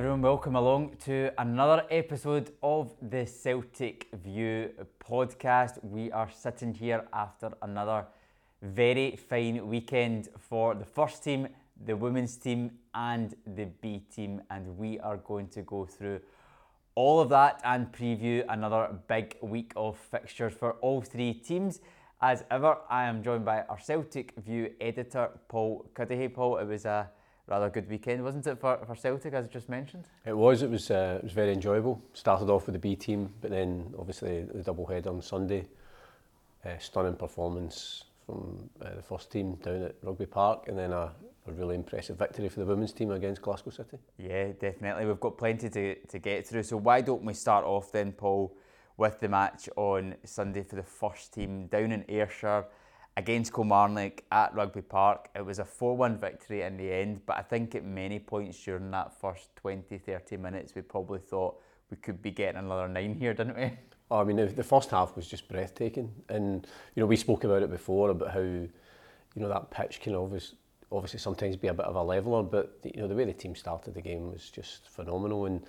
Everyone, welcome along to another episode of the Celtic View podcast. We are sitting here after another very fine weekend for the first team, the women's team, and the B team, and we are going to go through all of that and preview another big week of fixtures for all three teams. As ever, I am joined by our Celtic View editor, Paul Cuddihy. Paul, it was a rather good weekend, wasn't it, for, for Celtic, as I just mentioned? It was. It was. Uh, it was very enjoyable. Started off with the B team, but then obviously the double head on Sunday. Uh, stunning performance from uh, the first team down at Rugby Park, and then a, a really impressive victory for the women's team against Glasgow City. Yeah, definitely. We've got plenty to, to get through. So why don't we start off then, Paul, with the match on Sunday for the first team down in Ayrshire against Kilmarnock at Rugby Park. It was a 4 1 victory in the end, but I think at many points during that first 20 30 minutes, we probably thought we could be getting another nine here, didn't we? Oh, I mean, the, first half was just breathtaking. And, you know, we spoke about it before about how, you know, that pitch can obviously, obviously sometimes be a bit of a leveler, but, you know, the way the team started the game was just phenomenal. And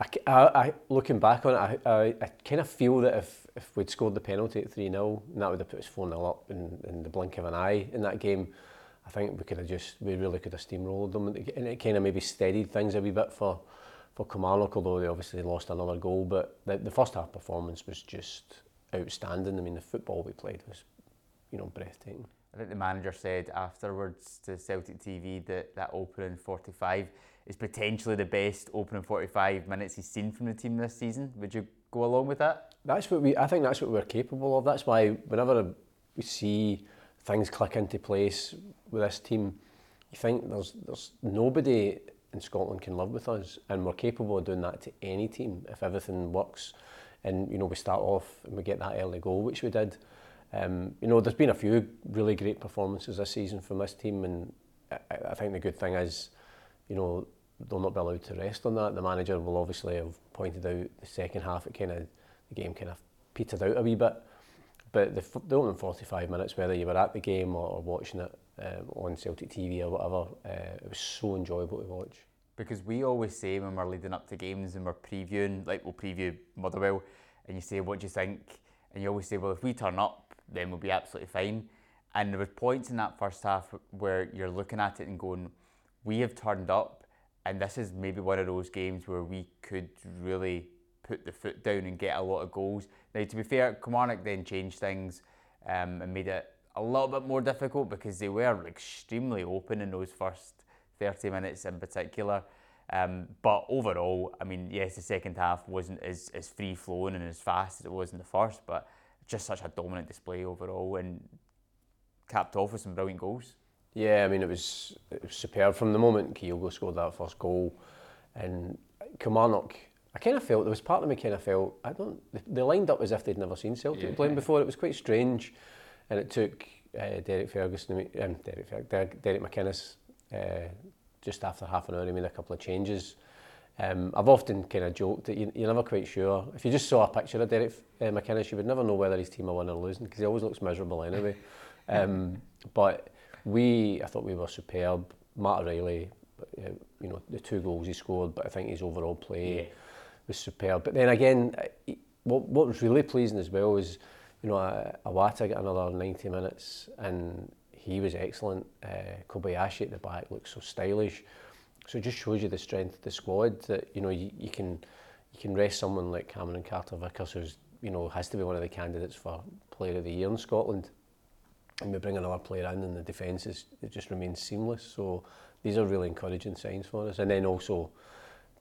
I, I, I looking back on it, I, I, I kind of feel that if if we'd scored the penalty at 3 0, and that would have put us 4 0 up in, in the blink of an eye in that game, I think we could have just, we really could have steamrolled them. And it kind of maybe steadied things a wee bit for, for Kilmarnock, although they obviously lost another goal. But the, the first half performance was just outstanding. I mean, the football we played was, you know, breathtaking. I think the manager said afterwards to Celtic TV that that opening 45 is potentially the best opening 45 minutes he's seen from the team this season. Would you go along with that? That's what we. I think that's what we're capable of. That's why whenever we see things click into place with this team, you think there's there's nobody in Scotland can live with us, and we're capable of doing that to any team if everything works. And you know we start off and we get that early goal, which we did. Um, you know, there's been a few really great performances this season from this team, and I, I think the good thing is, you know, they'll not be allowed to rest on that. The manager will obviously have pointed out the second half, it kind of the game kind of petered out a wee bit. But the, the opening 45 minutes, whether you were at the game or, or watching it um, on Celtic TV or whatever, uh, it was so enjoyable to watch. Because we always say when we're leading up to games and we're previewing, like we'll preview Motherwell, and you say, what do you think? And you always say, well, if we turn up, then we'll be absolutely fine. And there were points in that first half where you're looking at it and going, we have turned up, and this is maybe one of those games where we could really put the foot down and get a lot of goals. Now, to be fair, Kilmarnock then changed things um, and made it a little bit more difficult because they were extremely open in those first 30 minutes in particular. Um, but overall, I mean, yes, the second half wasn't as, as free flowing and as fast as it was in the first, but just such a dominant display overall and capped off with some brilliant goals. Yeah, I mean, it was, it was superb from the moment Kyogo scored that first goal. And Kilmarnock I kind of felt there was part of me kind of felt I don't they lined up as if they'd never seen Celtic yeah. playing before. It was quite strange, and it took uh, Derek Ferguson, um, Derek, Derek, Derek McInnes, uh, just after half an hour, he made a couple of changes. Um, I've often kind of joked that you, you're never quite sure. If you just saw a picture of Derek uh, McInnes, you would never know whether his team are winning or losing because he always looks miserable anyway. um, but we, I thought we were superb. Matt O'Riley, uh, you know, the two goals he scored, but I think his overall play. Yeah was superb. But then again, what, what was really pleasing as well was, you know, Iwata got another 90 minutes and he was excellent. Uh, Kobayashi at the back looks so stylish. So it just shows you the strength of the squad that, you know, you, you can you can rest someone like Cameron Carter Vickers who's, you know, has to be one of the candidates for Player of the Year in Scotland. And we bring another player in and the defence is, it just remains seamless. So these are really encouraging signs for us. And then also,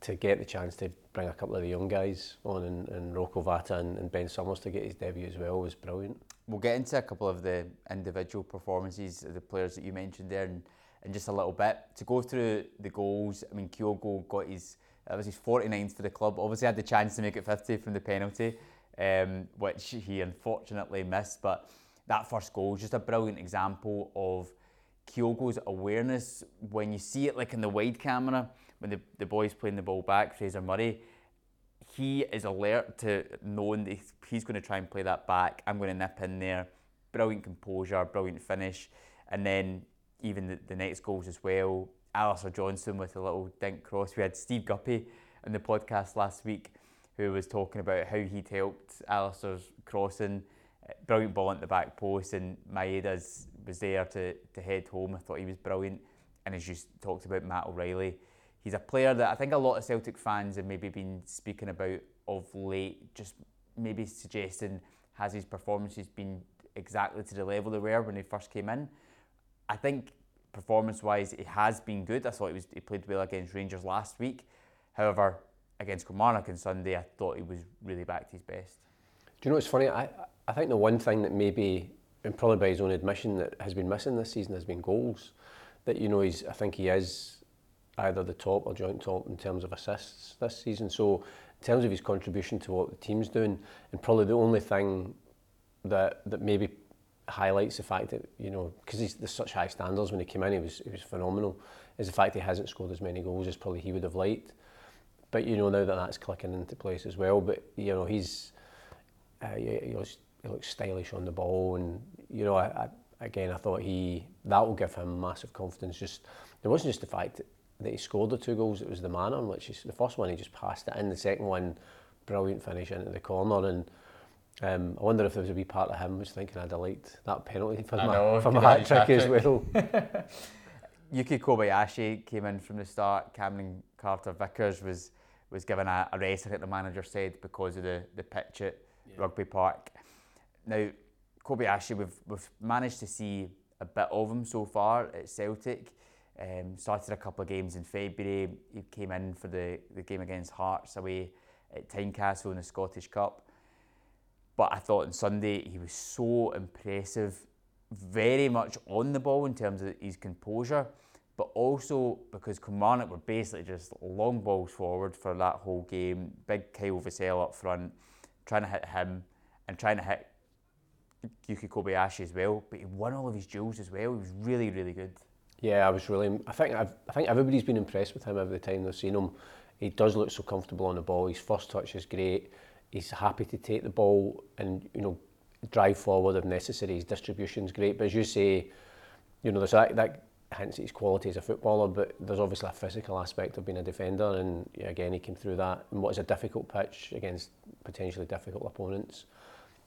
to get the chance to bring a couple of the young guys on and, and Rocco Vata and, and Ben Summers to get his debut as well was brilliant. We'll get into a couple of the individual performances of the players that you mentioned there in, in just a little bit. To go through the goals, I mean, Kyogo got his, that was his 49th for the club. Obviously had the chance to make it 50 from the penalty, um, which he unfortunately missed. But that first goal is just a brilliant example of Kyogo's awareness when you see it like in the wide camera when the, the boy's playing the ball back, Fraser Murray, he is alert to knowing that he's going to try and play that back. I'm going to nip in there. Brilliant composure, brilliant finish. And then even the, the next goals as well. Alistair Johnston with a little dink cross. We had Steve Guppy in the podcast last week who was talking about how he'd helped Alistair's crossing. Brilliant ball into the back post, and Maeda's was there to, to head home. I thought he was brilliant. And as you talked about Matt O'Riley, he's a player that I think a lot of Celtic fans have maybe been speaking about of late, just maybe suggesting has his performances been exactly to the level they were when he first came in. I think performance wise, it has been good. I thought he, was, he played well against Rangers last week. However, against Kilmarnock on Sunday, I thought he was really back to his best. Do you know what's funny? I, I think the one thing that maybe, and probably by his own admission, that has been missing this season has been goals. That you know he's, I think he is either the top or joint top in terms of assists this season. So in terms of his contribution to what the team's doing, and probably the only thing that that maybe highlights the fact that you know because there's such high standards when he came in, he was he was phenomenal. Is the fact he hasn't scored as many goals as probably he would have liked. But you know now that that's clicking into place as well. But you know he's uh, he, he, looks, he looks stylish on the ball, and you know I, I, again I thought he that will give him massive confidence. Just it wasn't just the fact that, that he scored the two goals; it was the manner in which he, the first one he just passed it in, the second one brilliant finish into the corner and. Um, I wonder if there was a wee part of him was thinking I'd have liked that penalty for I my, know, for my hat trick as well. Yuki Kobayashi came in from the start. Cameron Carter Vickers was was given a, a rest, I think the manager said, because of the, the pitch at yeah. Rugby Park. Now, Kobayashi, we've, we've managed to see a bit of him so far at Celtic. Um, started a couple of games in February. He came in for the, the game against Hearts away at Tynecastle in the Scottish Cup. But I thought on Sunday he was so impressive, very much on the ball in terms of his composure but also because Kilmarnock were basically just long balls forward for that whole game. Big Kyle Vassell up front, trying to hit him and trying to hit Yuki Kobayashi as well. But he won all of his duels as well. He was really, really good. Yeah, I was really. I think I've, I think everybody's been impressed with him every time they've seen him. He does look so comfortable on the ball. His first touch is great. He's happy to take the ball and you know drive forward if necessary. His distribution's great. But as you say, you know there's that, that at his quality as a footballer, but there's obviously a physical aspect of being a defender, and again, he came through that And what is a difficult pitch against potentially difficult opponents.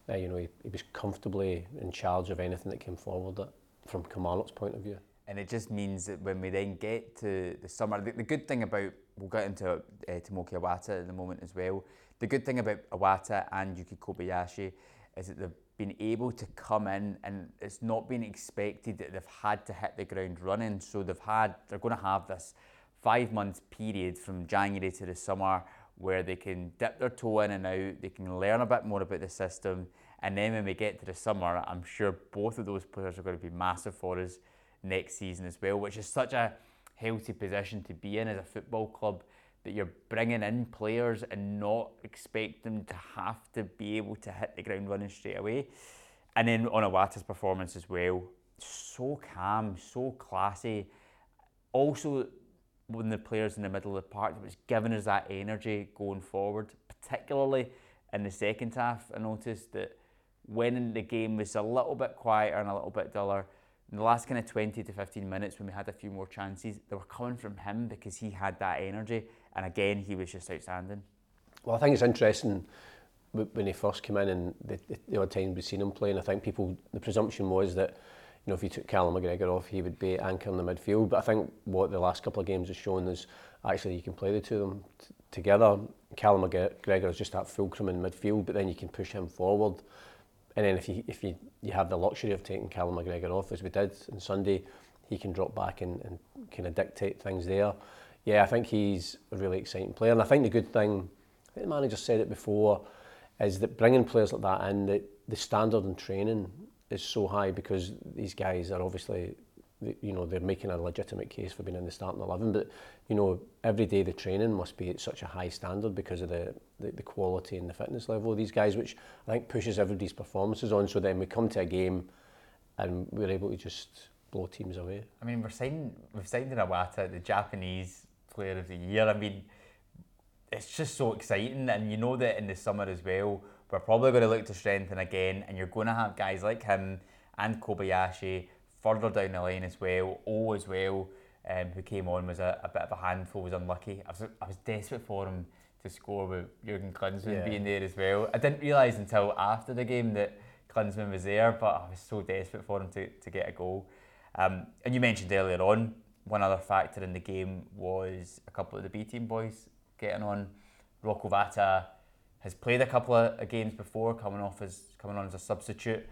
Uh, you know, he, he was comfortably in charge of anything that came forward from Kilmarnock's point of view. And it just means that when we then get to the summer, the, the good thing about, we'll get into uh, Tomoki Iwata in the moment as well, the good thing about Iwata and Yuki Kobayashi is that they've been able to come in and it's not been expected that they've had to hit the ground running. So they've had, they're going to have this five month period from January to the summer where they can dip their toe in and out, they can learn a bit more about the system. And then when we get to the summer, I'm sure both of those players are going to be massive for us next season as well, which is such a healthy position to be in as a football club that you're bringing in players and not expect them to have to be able to hit the ground running straight away. And then on Iwata's performance as well, so calm, so classy. Also, when the players in the middle of the park, it was giving us that energy going forward, particularly in the second half. I noticed that when the game was a little bit quieter and a little bit duller, in the last kind of 20 to 15 minutes when we had a few more chances, they were coming from him because he had that energy. And again, he was just outstanding. Well, I think it's interesting when he first came in and the, the, the times we've seen him playing, I think people, the presumption was that, know, if he took Callum McGregor off, he would be anchor in the midfield. But I think what the last couple of games has shown is actually you can play the two of them t- together. Callum McGregor is just that fulcrum in midfield, but then you can push him forward. And then if you if you, you have the luxury of taking Callum McGregor off, as we did on Sunday, he can drop back and, and kind of dictate things there. Yeah, I think he's a really exciting player. And I think the good thing, I think the manager said it before, is that bringing players like that in, that the standard in training is so high because these guys are obviously you know they're making a legitimate case for being in the starting 11 but you know every day the training must be at such a high standard because of the, the, the quality and the fitness level of these guys which I think pushes everybody's performances on. So then we come to a game and we're able to just blow teams away. I mean we're signing we've signed in Iwata the Japanese player of the year. I mean it's just so exciting. And you know that in the summer as well we're probably going to look to strengthen again and you're going to have guys like him and Kobayashi further down the line as well, O as well, um, who came on, was a, a bit of a handful, was unlucky. I was, I was desperate for him to score with Jurgen Klinsmann Yeah. being there as well. I didn't realise until after the game that Klinsmann was there, but I was so desperate for him to, to get a goal. Um, and you mentioned earlier on, one other factor in the game was a couple of the B team boys getting on. Rocco Vata has played a couple of games before, coming off as coming on as a substitute,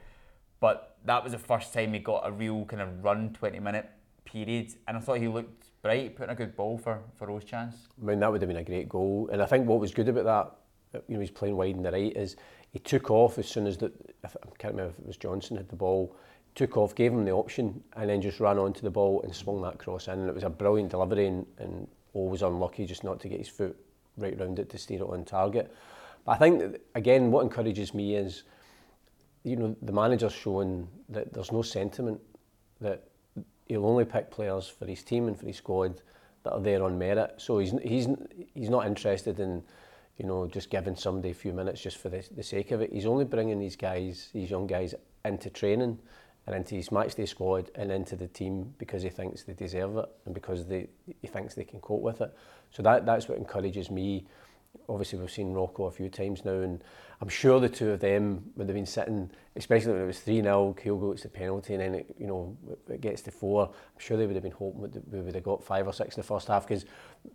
but that was the first time he got a real kind of run, twenty minute period, and I thought he looked bright, putting a good ball for for Rose chance. I mean, that would have been a great goal. And I think what was good about that, you know, he's playing wide in the right, is he took off as soon as the, I can't remember if it was Johnston had the ball, took off, gave him the option, and then just ran onto the ball and swung that cross in. And it was a brilliant delivery, and, and always unlucky just not to get his foot right round it to steer it on target. But I think, again, what encourages me is, you know, the manager's showing that there's no sentiment that he'll only pick players for his team and for his squad that are there on merit. So he's he's he's not interested in, you know, just giving somebody a few minutes just for the, the sake of it. He's only bringing these guys, these young guys, into training and into his matchday squad and into the team because he thinks they deserve it and because they he thinks they can cope with it. So that that's what encourages me. obviously we've seen Rocco a few times now, and I'm sure the two of them would have been sitting, especially when it was 3 0, Kyogo gets the penalty, and then it, you know it gets to four. I'm sure they would have been hoping that we would have got five or six in the first half because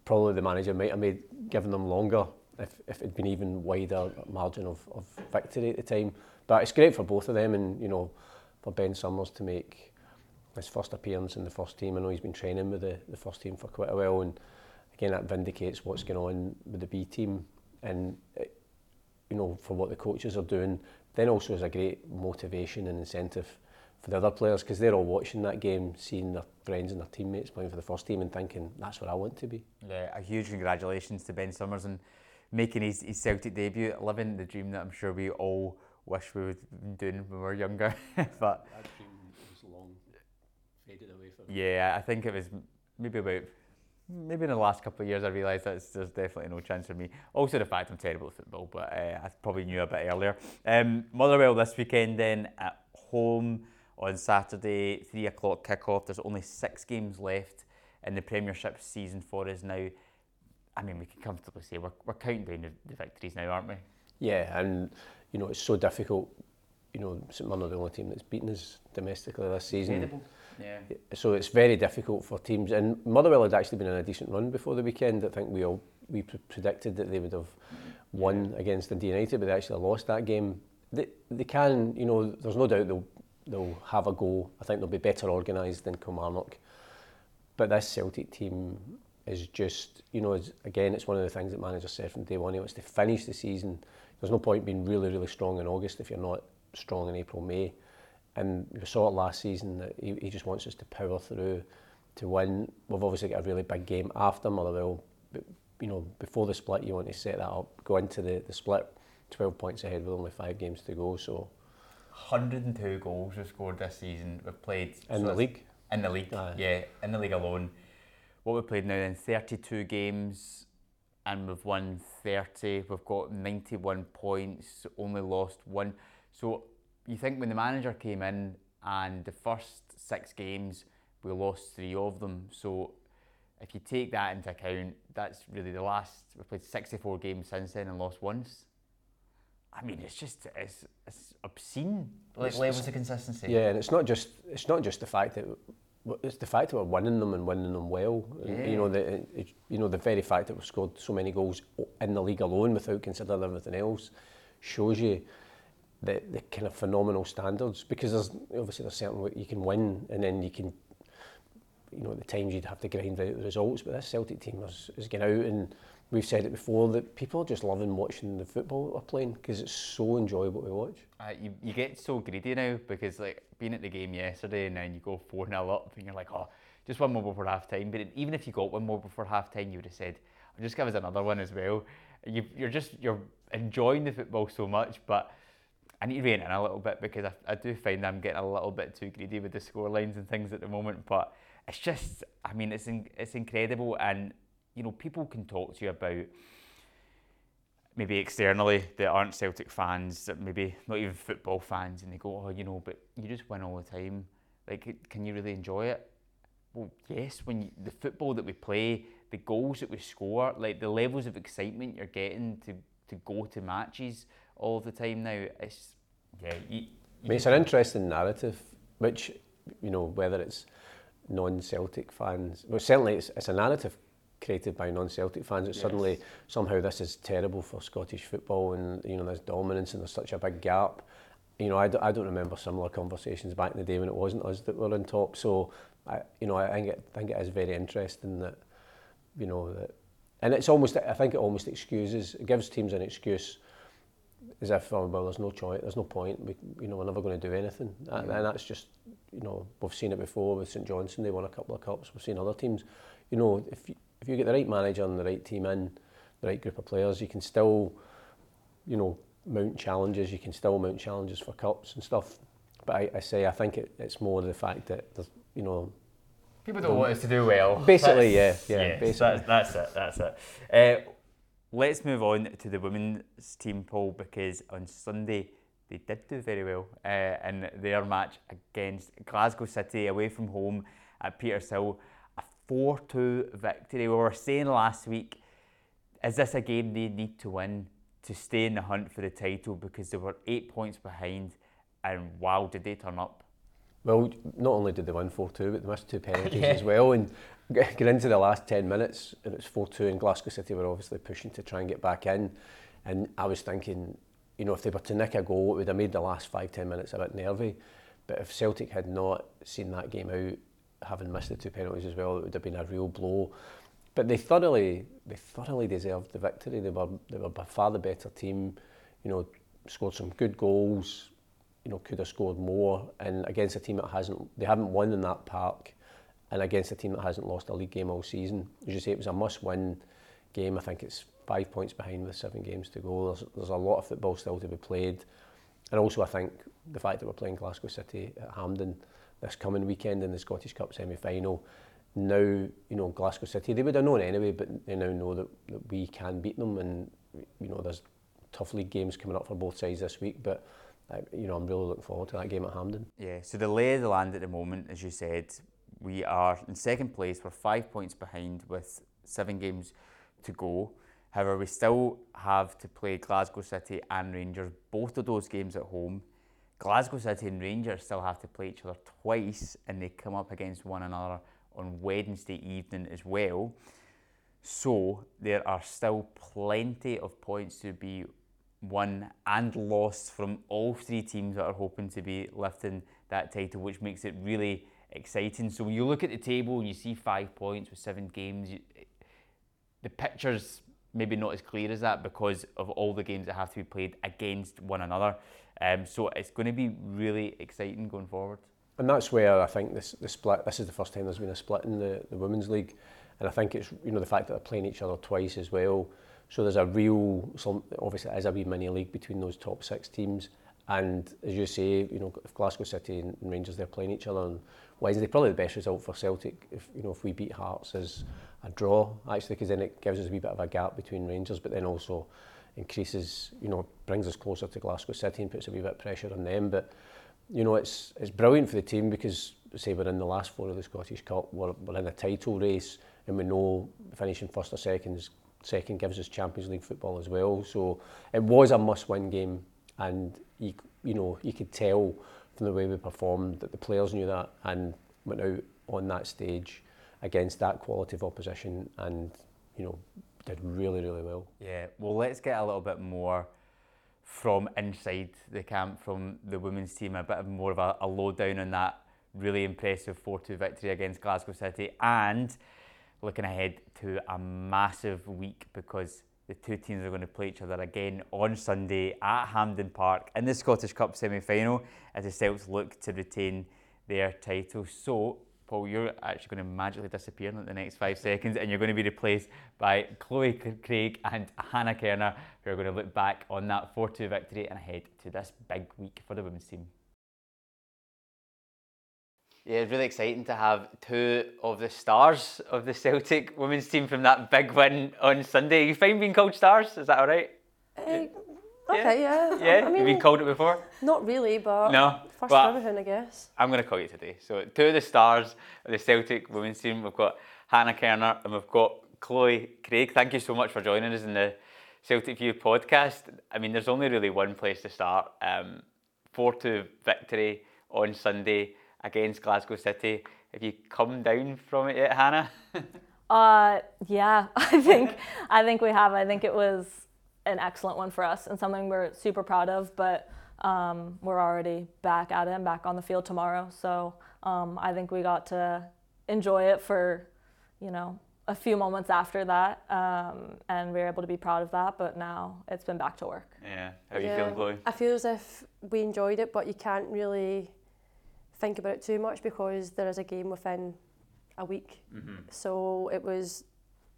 probably the manager might have made given them longer if, if it'd been even wider margin of, of victory at the time. But it's great for both of them, and you know for Ben Summers to make his first appearance in the first team. I know he's been training with the, the first team for quite a while, and again that vindicates what's going on with the B team, and uh, you know for what the coaches are doing. Then also is a great motivation and incentive for the other players because they're all watching that game, seeing their friends and their teammates playing for the first team, and thinking that's where I want to be. Yeah, a huge congratulations to Ben Summers and making his, his Celtic debut, living the dream that I'm sure we all wish we would have been doing when we were younger. but That dream was long faded away from yeah, I think it was maybe about maybe in the last couple of years I realised that there's definitely no chance for me. Also the fact I'm terrible at football, but uh, I probably knew a bit earlier. Um, Motherwell this weekend then at home on Saturday, three o'clock kickoff. There's only six games left in the Premiership season for us now. I mean, we can comfortably say we're, we're counting down the, the victories now, aren't we? Yeah, and you know it's so difficult. You know, St Mirren are the only team that's beaten us domestically this season. Yeah. So it's very difficult for teams. And Motherwell had actually been on a decent run before the weekend. I think we all we pre- predicted that they would have won against Dundee United, but they actually lost that game. They, they can, you know, there's no doubt they'll they'll have a go. I think they'll be better organised than Kilmarnock. But this Celtic team is just, you know, it's, again, it's one of the things that manager said from day one. He wants to finish the season. There's no point being really, really strong in August if you're not strong in April, May. And we saw it last season that he, he just wants us to power through to win. We've obviously got a really big game after Motherwell. But, you know, before the split, you want to set that up, go into the, the split 12 points ahead with only five games to go. So 102 goals were scored this season. We've played in so the league, In the league, Aye. yeah, in the league alone. What we've played now then, 32 games and we've won 30. We've got 91 points, only lost one. So you think when the manager came in and the first six games, we lost three of them. So if you take that into account, that's really the last, we've played 64 games since then and lost once. I mean, it's just, it's, it's obscene like, It's- levels of consistency. Yeah, and it's not just it's not just the fact that it's the fact that we're winning them and winning them well. And, You know the you know the very fact that we've scored so many goals in the league alone without considering everything else shows you the the kind of phenomenal standards because there's obviously there's certain you can win and then you can you know at the times you'd have to grind out the results but this Celtic team is, is getting out and we've said it before that people are just loving watching the football that we're playing because it's so enjoyable to watch. Uh, you, you get so greedy now because like being at the game yesterday and then you go 4 0 up and you're like, oh, just one more before half time. But even if you got one more before half time, you would have said, oh, just give us another one as well. You, you're just you're enjoying the football so much, but I need to rein in a little bit because I, I do find I'm getting a little bit too greedy with the score lines and things at the moment. But it's just, I mean, it's in, it's incredible, and you know, people can talk to you about maybe externally that aren't Celtic fans, maybe not even football fans, and they go, oh, you know, but you just win all the time. Like, can you really enjoy it? well, yes, when you, the football that we play, the goals that we score, like the levels of excitement you're getting to, to go to matches all the time now, it's, yeah. You, you I mean, it's an interesting narrative, which, you know, whether it's non-Celtic fans, well, certainly it's, it's a narrative created by non-Celtic fans that yes. suddenly somehow this is terrible for Scottish football and you know there's dominance and there's such a big gap. You know, I, d- I don't remember similar conversations back in the day when it wasn't us that were on top. So, I, you know, I think it, I think it is very interesting that, you know, that, and it's almost I think it almost excuses it gives teams an excuse as if oh, well there's no choice there's no point we, you know we're never going to do anything mm. and, and that's just you know we've seen it before with St Johnstone they won a couple of cups we've seen other teams you know if you, if you get the right manager and the right team in, the right group of players, you can still, you know, mount challenges. You can still mount challenges for cups and stuff. But I, I say I think it, it's more the fact that there's, you know, people don't want us to do well. Basically, that's, yeah, yeah. yeah basically. That's, that's it. That's it. Uh, let's move on to the women's team, Paul, because on Sunday they did do very well uh, in their match against Glasgow City away from home at Petershill. 4 2 victory. We were saying last week, is this a game they need to win to stay in the hunt for the title because they were eight points behind and wow, did they turn up? Well, not only did they win 4-2, but they missed two penalties yeah. as well. And get into the last 10 minutes, and it's 4-2, and Glasgow City were obviously pushing to try and get back in. And I was thinking, you know, if they were to nick a goal, it would have made the last 5-10 minutes a bit nervy. But if Celtic had not seen that game out, having missed the two penalties as well, it would have been a real blow. But they thoroughly, they thoroughly deserved the victory. They were, they were by far the better team, you know, scored some good goals, You know, could have scored more. And against a team that hasn't, they haven't won in that park, and against a team that hasn't lost a league game all season. As you say, it was a must-win game. I think it's five points behind with seven games to go. There's, there's a lot of football still to be played. And also, I think the fact that we're playing Glasgow City at Hampden this coming weekend in the Scottish Cup semi-final. Now, you know, Glasgow City, they would have known anyway, but they now know that, that we can beat them and, you know, there's tough league games coming up for both sides this week, but uh, you know, I'm really looking forward to that game at Hampden. Yeah, so the lay of the land at the moment, as you said, we are in second place. We're five points behind with seven games to go. However, we still have to play Glasgow City and Rangers, both of those games at home. Glasgow City and Rangers still have to play each other twice and they come up against one another on Wednesday evening as well. So there are still plenty of points to be won and lost from all three teams that are hoping to be lifting that title, which makes it really exciting. So when you look at the table and you see five points with seven games, you, the picture's maybe not as clear as that because of all the games that have to be played against one another. Um, so it's going to be really exciting going forward. And that's where I think this the split. This is the first time there's been a split in the, the women's league, and I think it's you know the fact that they're playing each other twice as well. So there's a real, some, obviously it is a wee mini league between those top six teams. And as you say, you know, if Glasgow City and Rangers they're playing each other on Wednesday, probably the best result for Celtic if you know if we beat Hearts is a draw actually, because then it gives us a wee bit of a gap between Rangers, but then also increases, you know, brings us closer to Glasgow City and puts a wee bit of pressure on them. But, you know, it's it's brilliant for the team because, say, we're in the last four of the Scottish Cup, we're, we're in a title race, and we know finishing first or second, second gives us Champions League football as well. So it was a must-win game, and you, you know, you could tell from the way we performed that the players knew that and went out on that stage against that quality of opposition and, you know, did really, really well. Yeah, well, let's get a little bit more from inside the camp from the women's team, a bit more of a, a lowdown on that really impressive 4 2 victory against Glasgow City and looking ahead to a massive week because the two teams are going to play each other again on Sunday at Hampden Park in the Scottish Cup semi final as the Celts look to retain their title. So, Paul, you're actually going to magically disappear in the next five seconds and you're going to be replaced by Chloe Craig and Hana Kerner, who are going to look back on that 4 2 victory and ahead to this big week for the women's team. Yeah, it's really exciting to have two of the stars of the Celtic women's team from that big win on Sunday. You find being called stars? Is that all right? Uh, Okay, yeah. Yeah, I have you been called it before? not really, but No, first but- for everything, I guess. I'm going to call you today. So, two of the stars of the Celtic women's team, we've got Hana Kerner and we've got Chloe Craig. Thank you so much for joining us in the Celtic View podcast. I mean, there's only really one place to start. Um, 4 2 victory on Sunday against Glasgow City. Have you come down from it yet, Hana? Uh, yeah, I think I think we have. I think it was an excellent one for us and something we're super proud of. But um, we're already back at it and back on the field tomorrow. So um, I think we got to enjoy it for, you know, a few moments after that, um, and we were able to be proud of that. But now it's been back to work. yeah. How are you Yeah. feeling, Chloe? I feel as if we enjoyed it, but you can't really think about it too much because there is a game within a week. Mm-hmm. So it was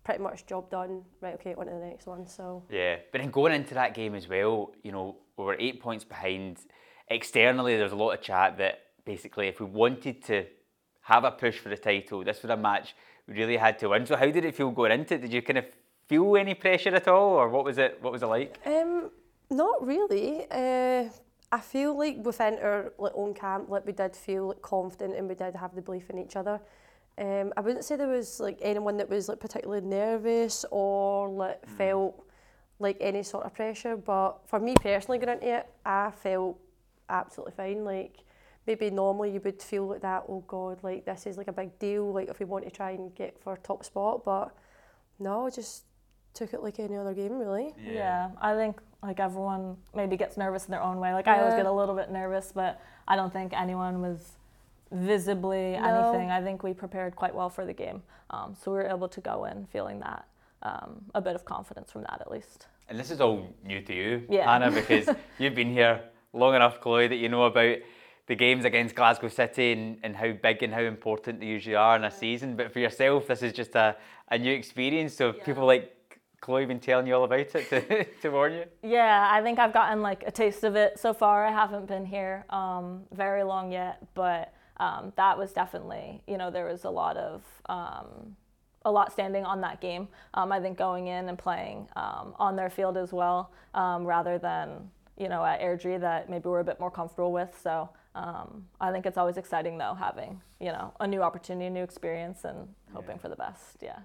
pretty much job done. Right, okay, on to the next one. So Yeah, but then going into that game as well, you know, we were eight points behind. Externally, there's a lot of chat that basically, if we wanted to have a push for the title, this was a match we really had to win. So, how did it feel going into it? Did you kind of feel any pressure at all, or what was it? What was it like? Um, not really. Uh, I feel like within our like, own camp, like we did feel like, confident and we did have the belief in each other. Um, I wouldn't say there was like anyone that was like particularly nervous or like felt like any sort of pressure. But for me personally, going into it, I felt absolutely fine. Like maybe normally you would feel like that. Oh God, like this is like a big deal. Like if we want to try and get for top spot, but no, I just took it like any other game really. Yeah. I think like everyone maybe gets nervous in their own way. Like I always get a little bit nervous, but I don't think anyone was visibly No. anything. I think we prepared quite well for the game, um, so we were able to go in feeling that um, a bit of confidence from that at least. And this is all new to you, Yeah. Hana, because you've been here long enough, Chloe, that you know about the games against Glasgow City and, and how big and how important they usually are in a season. But for yourself, this is just a, a new experience. So have people like Chloe been telling you all about it to, to warn you? Yeah, I think I've gotten like a taste of it so far. I haven't been here um, very long yet, but um, that was definitely, you know, there was a lot of um, a lot standing on that game. Um, I think going in and playing um, on their field as well, um, rather than you know at Airdrie that maybe we're a bit more comfortable with. So um, I think it's always exciting though having you know a new opportunity, a new experience, and hoping for the best. Yeah.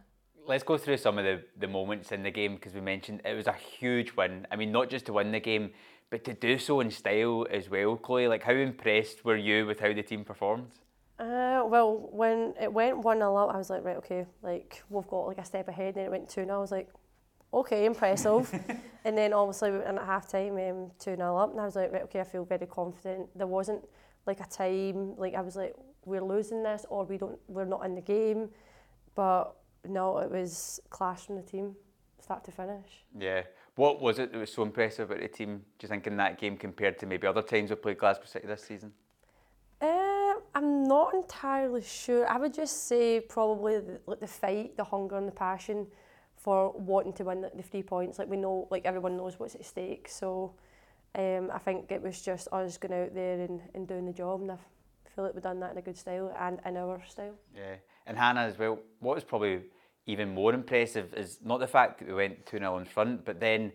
Let's go through some of the, the moments in the game because we mentioned it was a huge win. I mean, not just to win the game, but to do so in style as well, Chloe. Like, how impressed were you with how the team performed? Uh, well, when it went 1 0 up, I was like, right, okay, like we've got like a step ahead. And then it went 2 0. I was like, okay, impressive. and then obviously we went in at half time, um, 2 0 up. And I was like, right, okay, I feel very confident. There wasn't like a time, like I was like, we're losing this or we don't, we're not in the game. But no, it was class from the team, start to finish. Yeah. What was it that was so impressive about the team, do you think, in that game compared to maybe other times we've played Glasgow City this season? Uh, I'm not entirely sure. I would just say probably the, like the fight, the hunger, and the passion for wanting to win the, the three points. Like we know, like everyone knows what's at stake. So um, I think it was just us going out there and, and doing the job, and I feel like we've done that in a good style and in our style. Yeah. And Hana as well, what was probably even more impressive is not the fact that we went 2 0 in front, but then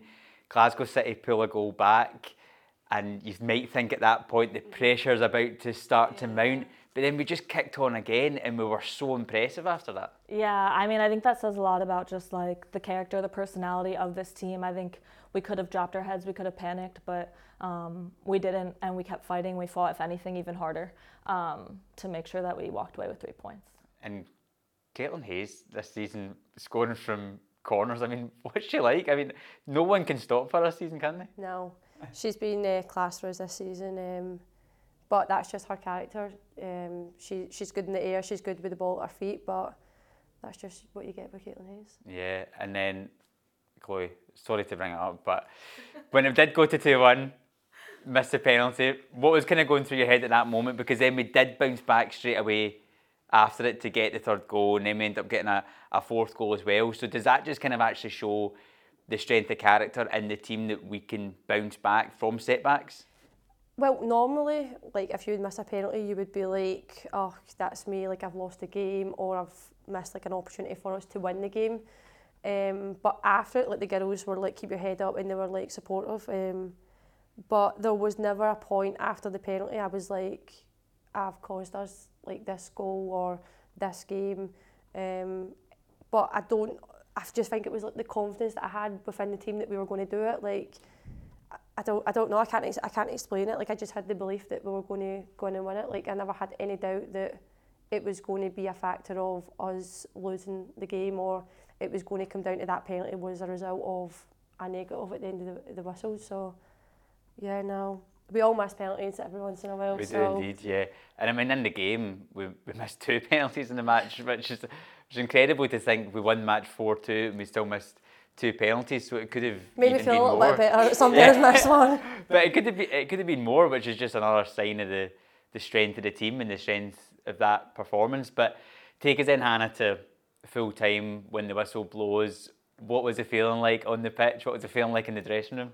Glasgow City pull a goal back. And you might think at that point the pressure's about to start to mount, but then we just kicked on again and we were so impressive after that. Yeah, I mean, I think that says a lot about just like the character, the personality of this team. I think we could have dropped our heads, we could have panicked, but um, we didn't, and we kept fighting. We fought, if anything, even harder um, to make sure that we walked away with three points. And Caitlin Hayes this season scoring from corners. I mean, what's she like? I mean, no one can stop her this season, can they? No, she's been uh, class for us this season, um, but that's just her character. Um, she she's good in the air, she's good with the ball at her feet, but that's just what you get with Caitlin Hayes. Yeah, and then Chloe, sorry to bring it up, but when it did go to 2 1, missed the penalty, what was kind of going through your head at that moment? Because then we did bounce back straight away after it to get the third goal, and then we end up getting a, a fourth goal as well. So, does that just kind of actually show the strength of character in the team that we can bounce back from setbacks? Well, normally, like if you would miss a penalty, you would be like, "Oh, that's me! Like I've lost the game, or I've missed like an opportunity for us to win the game." Um, but after it, like the girls were like, "Keep your head up," and they were like supportive. Um, but there was never a point after the penalty I was like, I've caused us like this goal or this game. Um, but I don't. I just think it was like the confidence that I had within the team that we were going to do it. Like I- don't. I don't know. I can't. ex- I can't explain it. Like I just had the belief that we were going to go in and win it. Like I never had any doubt that it was going to be a factor of us losing the game or it was going to come down to that penalty was a result of a negative at the end of the, the whistle. So yeah, no. We all miss penalties every once in a while. We do indeed, yeah. And I mean, in the game, we, we missed two penalties in the match, which is, which is incredible to think we won match 4 2 and we still missed two penalties, so it could have made me even feel a little more. bit better. Sometimes missed one. But it could have been, it could have been more, which is just another sign of the, the strength of the team and the strength of that performance. But take us in, Hana, to full time when the whistle blows. What was the feeling like on the pitch? What was the feeling like in the dressing room?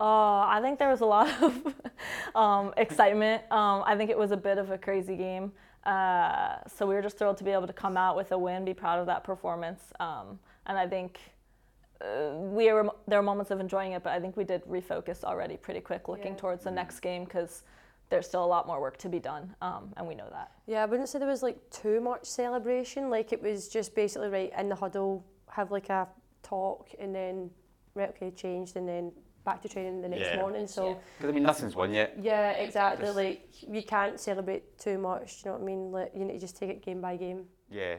Uh, I think there was a lot of um, excitement. Um, I think it was a bit of a crazy game. Uh, so we were just thrilled to be able to come out with a win, be proud of that performance. Um, and I think uh, we were, there were moments of enjoying it, but I think we did refocus already pretty quick looking Yeah. towards the next game because there's still a lot more work to be done. Um, and we know that. Yeah, I wouldn't say there was like too much celebration. Like it was just basically right in the huddle, have like a talk, and then right, okay, changed, and then back to training the next Yeah. morning. So Because I mean, nothing's won yet. yeah, exactly. Just- Like you can't celebrate too much. Do you know what I mean? Like you need to just take it game by game. Yeah,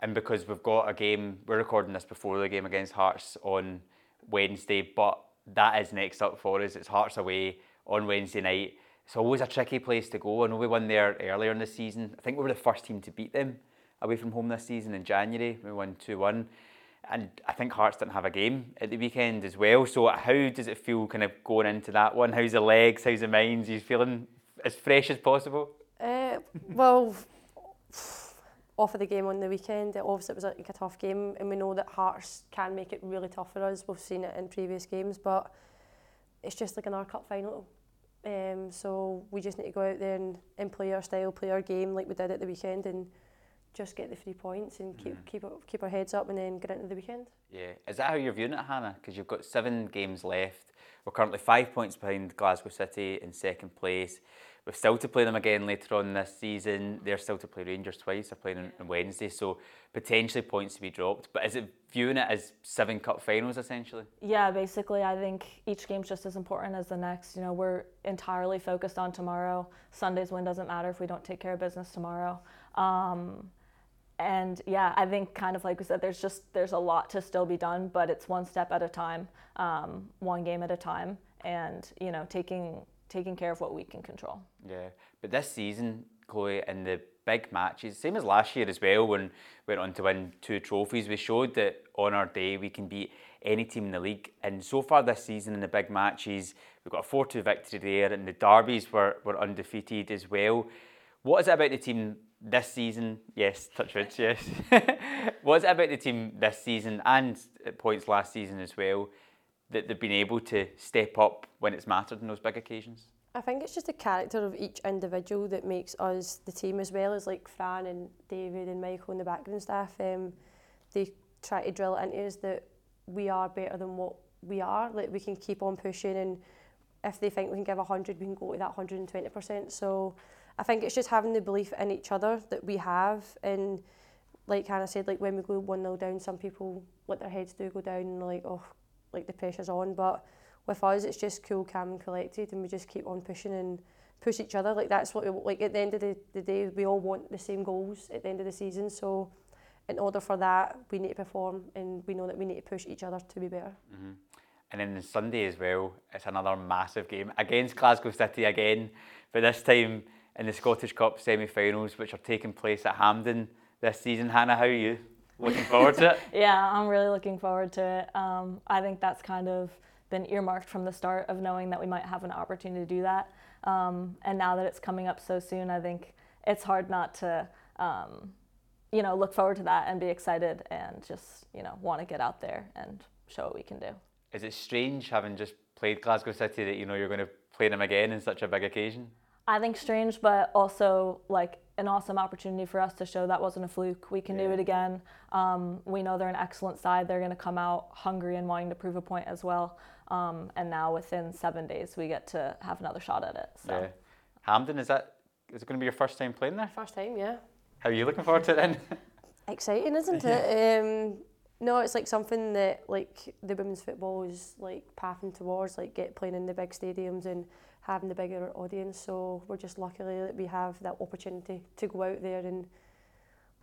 and because we've got a game, we're recording this before the game against Hearts on Wednesday, but that is next up for us. It's Hearts away on Wednesday night. It's always a tricky place to go. I know we won there earlier in the season. I think we were the first team to beat them away from home this season in January. We won 2 1. And I think Hearts didn't have a game at the weekend as well. So, how does it feel kind of going into that one? How's the legs? How's the minds? Are you feeling as fresh as possible? Uh, well, off of the game on the weekend, obviously it was like a tough game, and we know that Hearts can make it really tough for us. We've seen it in previous games, but it's just like another cup final. Um, so we just need to go out there and, and play our style, play our game like we did at the weekend, and just get the three points and keep keep keep our heads up, and then get into the weekend. Yeah, is that how you're viewing it, Hana? Because you've got seven games left. We're currently five points behind Glasgow City in second place. We've still to play them again later on this season. They're still to play Rangers twice. They're playing on, on Wednesday, so potentially points to be dropped. But is it viewing it as seven cup finals essentially? Yeah, basically, I think each game's just as important as the next. You know, we're entirely focused on tomorrow. Sunday's win doesn't matter if we don't take care of business tomorrow. Um, and yeah, I think kind of like we said, there's just there's a lot to still be done, but it's one step at a time, um, one game at a time, and you know, taking taking care of what we can control. Yeah, but this season, Chloe, in the big matches, same as last year as well, when we went on to win two trophies, we showed that on our day we can beat any team in the league. And so far this season, in the big matches, we've got a 4 2 victory there, and the derbies were, were undefeated as well. What is it about the team this season? Yes, touch wood, yes. what is it about the team this season and at points last season as well that they've been able to step up when it's mattered in those big occasions? I think it's just the character of each individual that makes us the team as well as like Fran and David and Michael and the background staff. Um, they try to drill it into us that we are better than what we are. Like we can keep on pushing, and if they think we can give hundred, we can go to that hundred and twenty percent. So I think it's just having the belief in each other that we have, and like Hana said, like when we go one 0 down, some people let their heads do go down and like oh, like the pressure's on, but with us it's just cool, calm and collected and we just keep on pushing and push each other. Like that's what we like at the end of the, the day we all want the same goals at the end of the season. So in order for that we need to perform and we know that we need to push each other to be better. Mm-hmm. And then Sunday as well, it's another massive game against Glasgow City again, but this time in the Scottish Cup semi-finals, which are taking place at Hampden this season. Hana, how are you? Looking forward to it? Yeah, I'm really looking forward to it. Um, I think that's kind of been earmarked from the start of knowing that we might have an opportunity to do that. Um, and now that it's coming up so soon, I think it's hard not to, um, you know, look forward to that and be excited and just, you know, want to get out there and show what we can do. Is it strange having just played Glasgow City that you know you're going to play them again in such a big occasion? I think strange, but also like an awesome opportunity for us to show that wasn't a fluke. We can do it again. Um, we know they're an excellent side. They're going to come out hungry and wanting to prove a point as well. Um, and now within seven days, we get to have another shot at it. So. Yeah. Hampden, is that is it going to be your first time playing there? First time, yeah. How are you looking forward to it then? Exciting, isn't it? Um, no, it's like something that like the women's football is like pathing towards, like get playing in the big stadiums and having the bigger audience. So we're just lucky that we have that opportunity to go out there and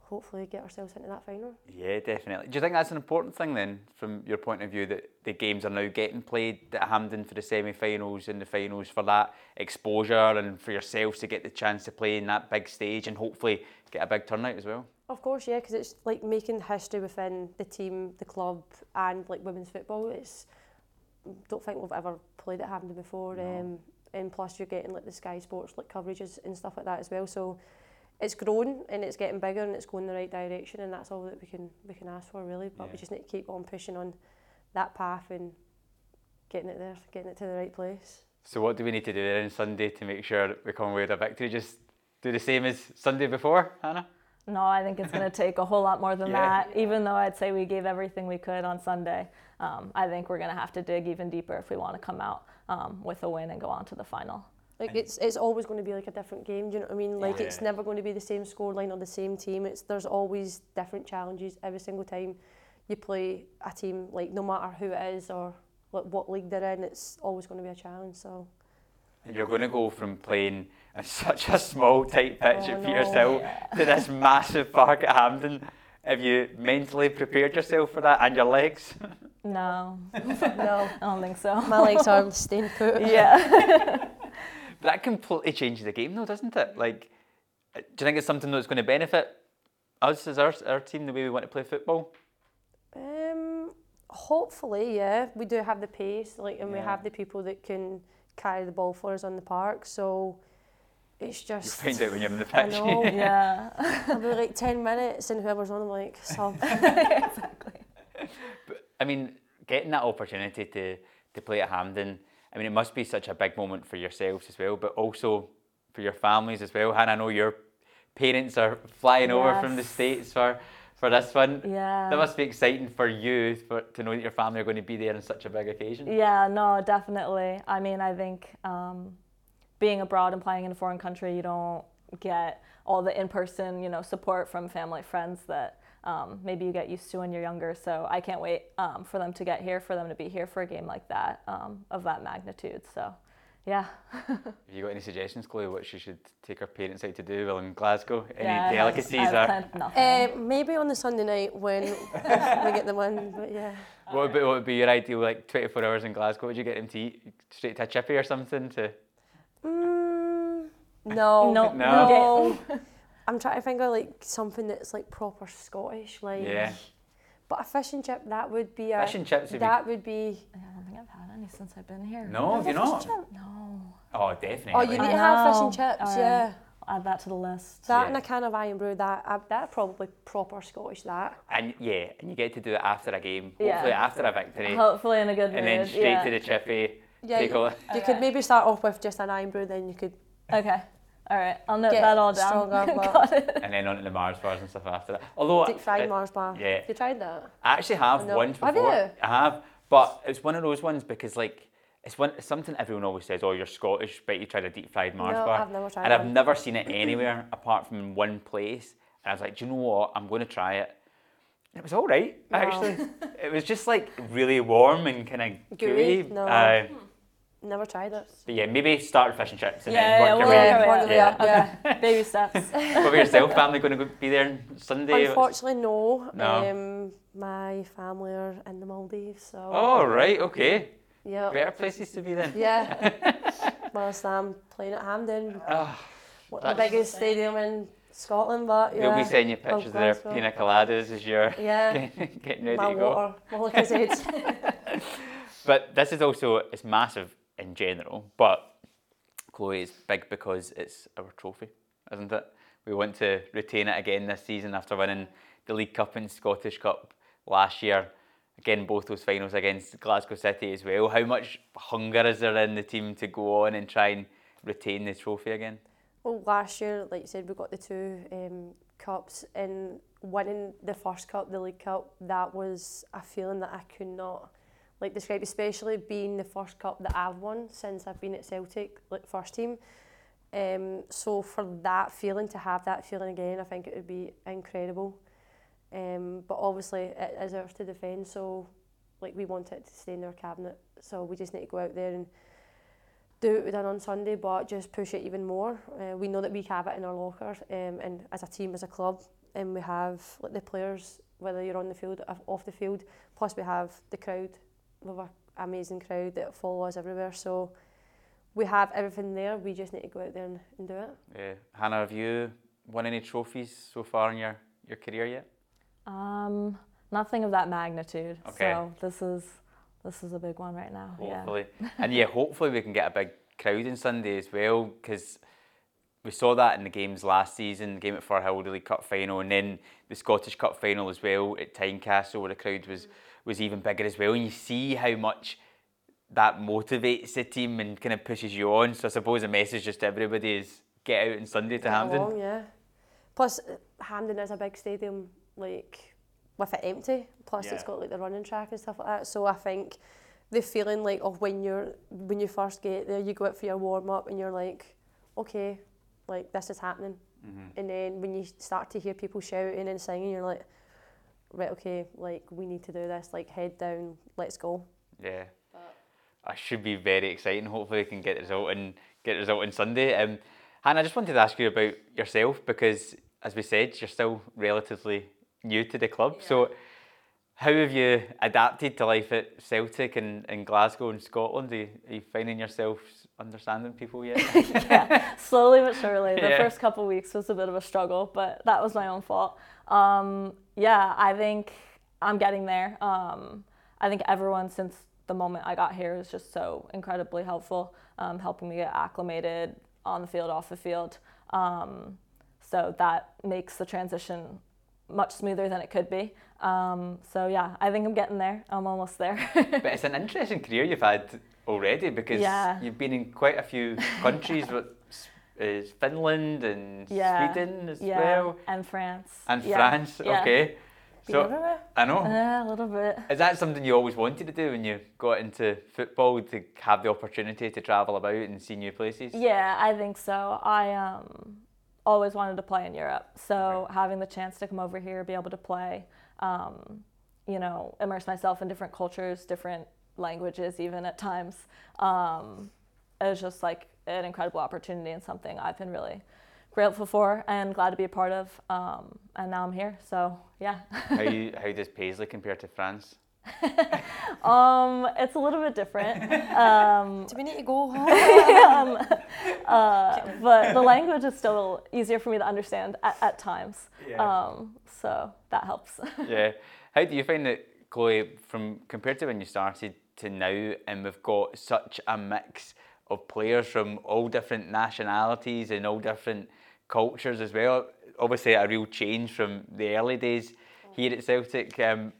hopefully get ourselves into that final. Yeah, definitely. Do you think that's an important thing then, from your point of view, that the games are now getting played at Hampden for the semi-finals and the finals for that exposure and for yourselves to get the chance to play in that big stage and hopefully get a big turnout as well? Of course, yeah, because it's like making history within the team, the club, and like women's football. It's don't think we've ever played at Hampden before, No. um, and plus you're getting like the Sky Sports like coverages and stuff like that as well. So it's grown and it's getting bigger and it's going in the right direction, and that's all that we can we can ask for really. But Yeah. we just need to keep on pushing on that path and getting it there, getting it to the right place. So what do we need to do then on Sunday to make sure that we come away with a victory? Just do the same as Sunday before, Hana? No, I think it's going to take a whole lot more than Yeah. that. Even though I'd say we gave everything we could on Sunday, um, I think we're going to have to dig even deeper if we want to come out um, with a win and go on to the final. Like it's it's always going to be like a different game. Do you know what I mean? Like Yeah. it's never going to be the same scoreline or the same team. It's there's always different challenges every single time you play a team. Like no matter who it is or like what league they're in, it's always going to be a challenge. So And you're going to go from playing on such a small, tight pitch Oh, at no. Peters Hill to this massive park at Hampden. Have you mentally prepared yourself for that and your legs? No, no, I don't think so. my legs are staying put. yeah. but That completely changes the game, though, doesn't it? Like, uh, do you think it's something that's going to benefit us as our, our team, the way we want to play football? Um, hopefully, yeah, we do have the pace, like, and we have the people that can carry the ball for us on the park. So it's You just. find out when you're in the I know. yeah. I'll be like 10 minutes and whoever's on, I'm like, sub. exactly. But, I mean, getting that opportunity to, to play at Hampden, I mean, it must be such a big moment for yourselves as well, but also for your families as well. Hana, I know your parents are flying over from the States for, for this one. Yeah. That must be exciting for you for, to know that your family are going to be there on such a big occasion. Yeah, no, definitely. I mean, I think um, being abroad and playing in a foreign country, you don't get all the in-person, you know, support from family, friends that um, maybe you get used to when you're younger. So I can't wait um, for them to get here, for them to be here for a game like that um, of that magnitude. So, yeah. Have you got any suggestions, Chloe, what she should take her parents out to do while in Glasgow? Any yeah, delicacies? I or. Uh, maybe on the Sunday night when we get the win, but yeah. what, would be, what would be your ideal, like 24 hours in Glasgow? Would you get them to eat? Straight to a chippy or something? To Mm, no, No. no. I'm trying to think of like something that's like proper Scottish, like. Yeah. But a fish and chip, that would be a. Fish and chips would be that would be. I don't think I've had any since I've been here. No, have you not? No. Oh, definitely. Oh, you need I to have fish know. and chips, Alright. yeah. Add that to the list. That Yeah. and a can of Irn-Bru, that uh, that probably proper Scottish. That. And yeah, and you get to do it after a game, Yeah. hopefully after a victory, Hopefully in a good mood. and then straight yeah. to the chippy. Yeah, you, all, you could maybe start off with just an Irn-Bru, then you could. Okay. All right. I'll note Get that all down. stronger, but- Got it. and then on to the Mars bars and stuff after that. Although Deep fried I, Mars bar. yeah. You tried that? I actually have No. once Have before. you? I have, but it's one of those ones because like it's one it's something everyone always says. Oh, you're Scottish, but you tried a deep fried Mars No, bar. I've never tried and I've one. never seen it anywhere apart from in one place. And I was like, do you know what? I'm going to try it. And it was all right, Wow. actually. it was just like really warm and kind of Gooey? gooey. No. Uh, Never tried it. but yeah, maybe start with fish and chips and Yeah, then yeah, work we'll your work way. our way work up. your way up, Yeah. Okay. Baby steps. What about yourself? Family going to be there on Sunday? Unfortunately, no. No. Um, my family are in the Maldives, so. Oh, right, okay. Yeah. Better places to be then. Yeah. Whilst I'm playing at Hampden, Ah, what the That's- biggest stadium in Scotland, but yeah. We'll be sending you Oh, pictures of their Glasgow. pina coladas as you're Yeah. getting ready My to go. water, my Lucozade. But this is also it's massive in general, but Chloe is big because it's our trophy, isn't it? We want to retain it again this season after winning the League Cup and Scottish Cup last year. Again, both those finals against Glasgow City as well. How much hunger is there in the team to go on and try and retain the trophy again? Well, last year, like you said, we got the two um, cups and winning the first cup, the League Cup. That was a feeling that I could not like describe, especially being the first cup that I've won since I've been at Celtic, like first team. Um, so for that feeling to have that feeling again, I think it would be incredible. Um, but obviously it is ours to defend, so like we want it to stay in our cabinet. So we just need to go out there and do what we done on Sunday, but just push it even more. Uh, we know that we have it in our locker, um, and as a team, as a club, and we have like the players, whether you're on the field or off the field. Plus, we have the crowd. We have an amazing crowd that follow us everywhere. So we have everything there. We just need to go out there and, and do it. Yeah, Hana, have you won any trophies so far in your, your career yet? Um, nothing of that magnitude. Okay. So this is this is a big one right now. Hopefully, and yeah, hopefully we can get a big crowd on Sunday as well because we saw that in the games last season, the game at Firhill, the League Cup final, and then the Scottish Cup final as well at Tynecastle, where the crowd was was even bigger as well. And you see how much that motivates the team and kind of pushes you on. So I suppose the message just to everybody is get out on Sunday to Get Hampden. along, yeah. Plus, uh, Hampden is a big stadium, like with it empty. Plus, it's got like the running track and stuff like that. So I think the feeling like of when you're when you first get there, you go out for your warm up and you're like, okay, like this is happening. Mm-hmm. And then when you start to hear people shouting and singing, you're like, right, okay, like we need to do this. Like head down, let's go. Yeah. I should be very exciting. Hopefully, we can get the result and get the result on Sunday. Um, Hana, I just wanted to ask you about yourself because, as we said, you're still relatively new to the club. So, how have you adapted to life at Celtic and in Glasgow and Scotland? Are you, are you finding yourself understanding people yet? yeah, slowly but surely. The Yeah. first couple of weeks was a bit of a struggle, but that was my own fault. Um, yeah, I think I'm getting there. Um, I think everyone since the moment I got here is just so incredibly helpful, um, helping me get acclimated on the field, off the field. Um, so that makes the transition much smoother than it could be. Um, so yeah, I think I'm getting there. I'm almost there. but it's an interesting career you've had already because Yeah. you've been in quite a few countries, uh, Finland and Yeah, Sweden as yeah, well, and France. and Yeah, France. Okay. So. I know. Yeah, a little bit. Is that something you always wanted to do when you got into football to have the opportunity to travel about and see new places? Yeah, I think so. I um, always wanted to play in Europe, so having the chance to come over here, be able to play, um, you know, immerse myself in different cultures, different languages, even at times, um, it was just like an incredible opportunity and something I've been really grateful for and glad to be a part of. Um, and now I'm here, so yeah. how you, how does Paisley compare to France? um, it's a little bit different. Um, Do we need to go? um, uh, but the language is still easier for me to understand at, at times. Um, so that helps. yeah. How do you find it, Chloe, from compared to when you started to now, and we've got such a mix of players from all different nationalities and all different cultures as well. Obviously, a real change from the early days here at Celtic. Um,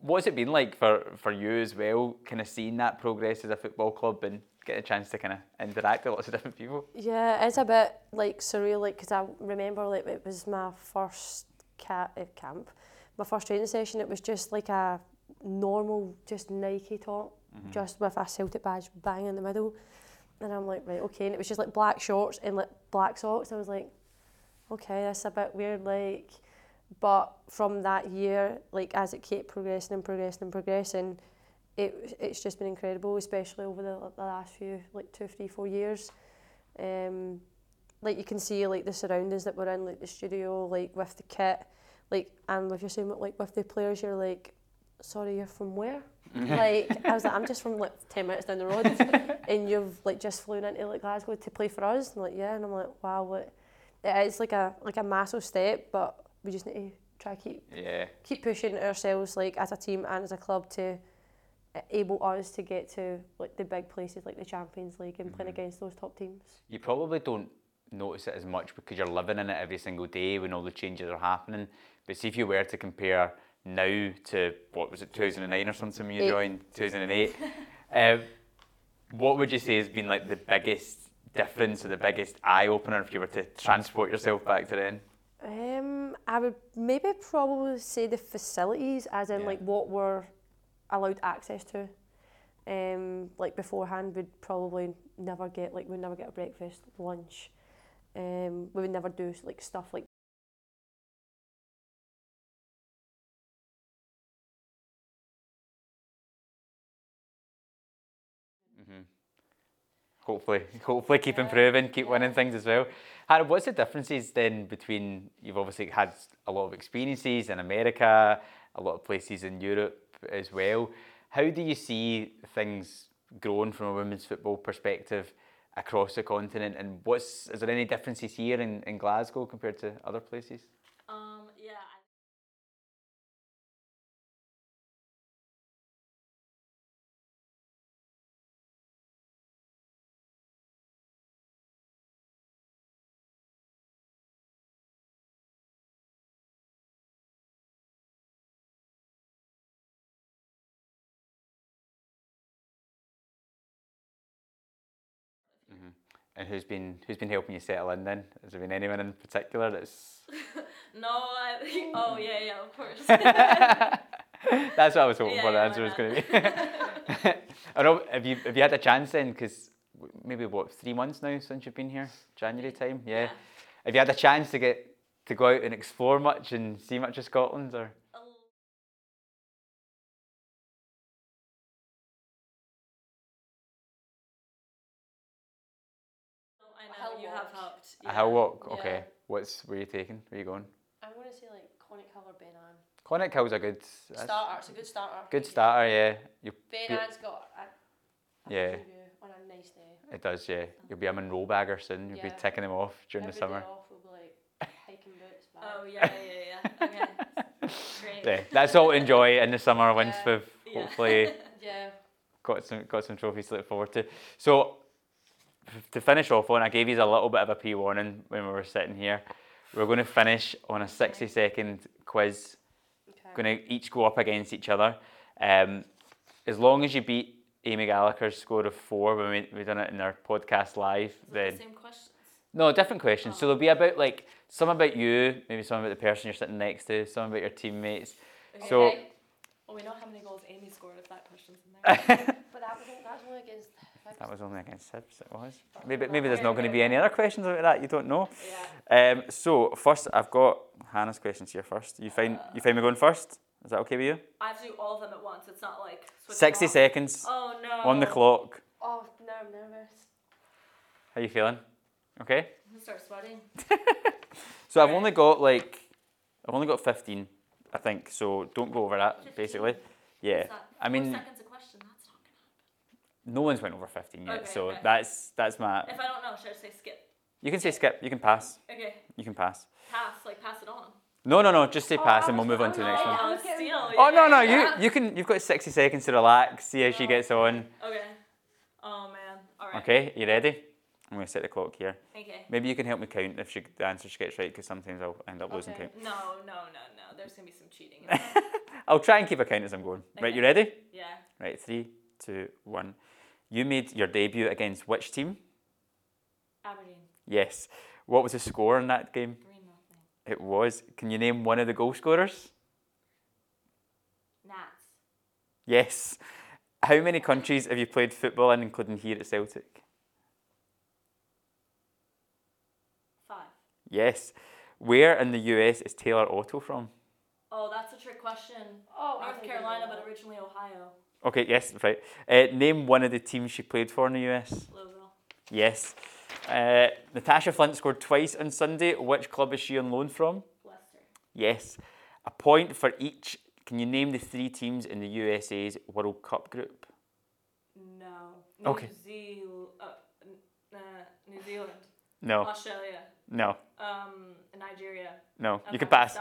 what's it been like for, for you as well, kind of seeing that progress as a football club and getting a chance to kind of interact with lots of different people? Yeah, it's a bit like surreal, like because I remember like it was my first cat uh, camp, my first training session. It was just like a normal, just Nike top, just with a Celtic badge bang in the middle, and I'm like, right, okay, and it was just like black shorts and like black socks. I was like, okay, that's a bit weird, like. But from that year, like as it kept progressing and progressing and progressing, it it's just been incredible, especially over the, the last few like two, three, four years. Um, like you can see like the surroundings that we're in, like the studio, like with the kit, like and with your same like with the players, you're like, sorry, you're from where? Mm-hmm. like I was like, I'm just from like ten minutes down the road, and you've like just flown into like Glasgow to play for us. And like yeah, and I'm like, wow, what? It is like a like a massive step, but we just need to try to keep Yeah. keep pushing ourselves like as a team and as a club to able us to get to like the big places like the Champions League and playing mm-hmm. against those top teams. you probably don't notice it as much because you're living in it every single day when all the changes are happening. But see if you were to compare now to what was it, 2009 or something when you Eight. joined, 2008, um, what would you say has been like the biggest difference or the biggest eye opener if you were to transport yourself back to then? Um, I would maybe probably say the facilities, as in Yeah. like what we're allowed access to. Um, like beforehand, we'd probably never get like we'd never get a breakfast, lunch. Um, we would never do like stuff like Hopefully, hopefully keep improving, keep winning things as well. Hana, what's the differences then between you've obviously had a lot of experiences in America, a lot of places in Europe as well. How do you see things growing from a women's football perspective across the continent? And what's is there any differences here in, in Glasgow compared to other places? And who's been who's been helping you settle in then? Has there been anyone in particular that's No, I, think. oh mm. yeah, yeah, of course. That's what I was hoping Yeah, for. The answer was going to be. I know. Have you have you had a chance then? Because maybe what three months now since you've been here, January time. Yeah. Yeah. Have you had a chance to get to go out and explore much and see much of Scotland, or? Helped. A hill walk. Yeah. Okay. What's where you taking? Where are you going? I'm gonna say like Conic Hill or Ben A'an. Conic Hill's a good Starter, it's a good starter. good starter. Yeah. You. Ben A'an's got a, a Yeah. view on a nice day. It does. Yeah. You'll be a Munro bagger soon. You'll be ticking them off during Every the day summer. off will be like hiking boots. Bag. Oh yeah, yeah, yeah. Okay. Great. Yeah. That's all to enjoy in the summer once Yeah. we've hopefully. Yeah. got some got some trophies to look forward to. So f- to finish off on, I gave you a little bit of a pre warning when we were sitting here. We're going to finish on a sixty second quiz. Okay. Going to each go up against each other. Um, as long as you beat Amy Gallagher's score of four when we we done it in our podcast live, then the same questions? no different questions. So there'll be about like some about you, maybe some about the person you're sitting next to, some about your teammates. So Okay. Well, we know how many goals Amy scored if that question's in there. But that was that was only against. That was only against Sibs. It was. Maybe maybe there's not going to be any other questions about that. You don't know. yeah. Um, so first, I've got Hana's questions here first. You find you find me going first? Is that okay with you? I have to do all of them at once. It's not like Sixty off. seconds Oh no. on the clock. Oh, no, I'm nervous. How you feeling? Okay. I'm gonna start sweating. So I've only got like I've only got fifteen, I think. So don't go over that. 15? Basically, yeah. I mean, seconds a question. That's not no one's went over fifteen yet. Okay, so okay. that's that's my. gonna. If I don't know, should I say skip? You can say skip. You can pass. Okay. You can pass. Pass. Like pass it on. No, no, no. Just say pass, I and oh, we'll move on to the oh, next one. I I'll getting- Oh no, no. yeah. You you can. You've got sixty seconds to relax. See how she oh, gets on. Okay. Oh man. All right. Okay, you ready? I'm going to set the clock here. Okay. Maybe you can help me count if she, the answer she gets right, because sometimes I'll end up losing Okay. count. No, no, no, no. There's gonna be some cheating. I'll try and keep a count as I'm going. Right, you ready? yeah. Right, three, two, one. You made your debut against which team? Aberdeen. Yes. What was the score in that game? Three nothing. It was. Can you name one of the goal scorers? Nats. Yes. How many countries have you played football in, including here at Celtic? Five. Yes. Where in the US is Taylor Otto from? Oh, that's a trick question. Oh, North Carolina, but originally Ohio. Okay, yes, right. Uh, name one of the teams she played for in the US. Louisville. Yes. Uh, Natasha Flint scored twice on Sunday. Which club is she on loan from? Leicester. Yes. A point for each. Can you name the three teams in the USA's World Cup group? No. New Okay. Zeal- uh, uh, New Zealand. No, Australia. no, Um, Nigeria. no. You Okay, can pass.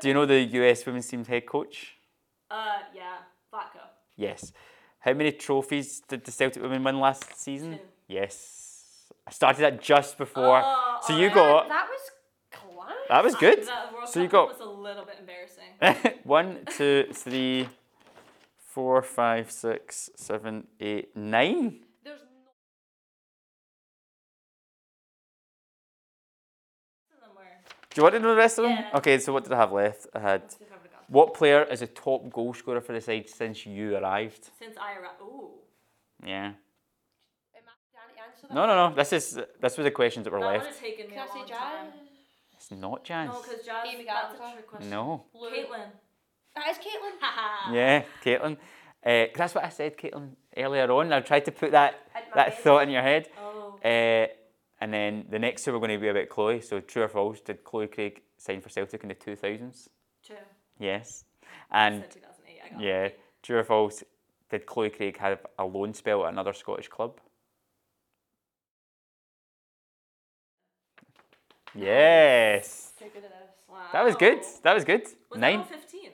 Do you know the US women's team's head coach? uh, yeah. Vlatko. Yes. How many trophies did the Celtic women win last season? Two. Yes. I started that just before. Oh, so oh, you got. That was class. That was good. That so you got. was a little bit embarrassing. one, two, three, four, five, six, seven, eight, nine. Do you want to know the rest of them? Yeah. Okay, so what did I have left? I had Let's see if I forgot. what player is the top goal scorer for the side since you arrived? Since I arrived. Ooh. Yeah. Am I Janet answer that? No, no, no. This is this was the questions that were That would left. have taken me Can a I say long time. It's not Jazz. No, because Jazz, Amy that's a trick question. No. Blue. Caitlin. That is Caitlin. Yeah, Caitlin. Uh, 'cause that's what I said, Caitlin, earlier on. I tried to put that that head. thought in your head. Oh. Uh, and then the next two were going to be about Chloe. So true or false? Did Chloe Craig sign for Celtic in the two thousands? True. Yes. And I yeah, it. true or false? Did Chloe Craig have a loan spell at another Scottish club? Yes. So good at this. Wow. That was good. That was good. Was Nine. that all 15?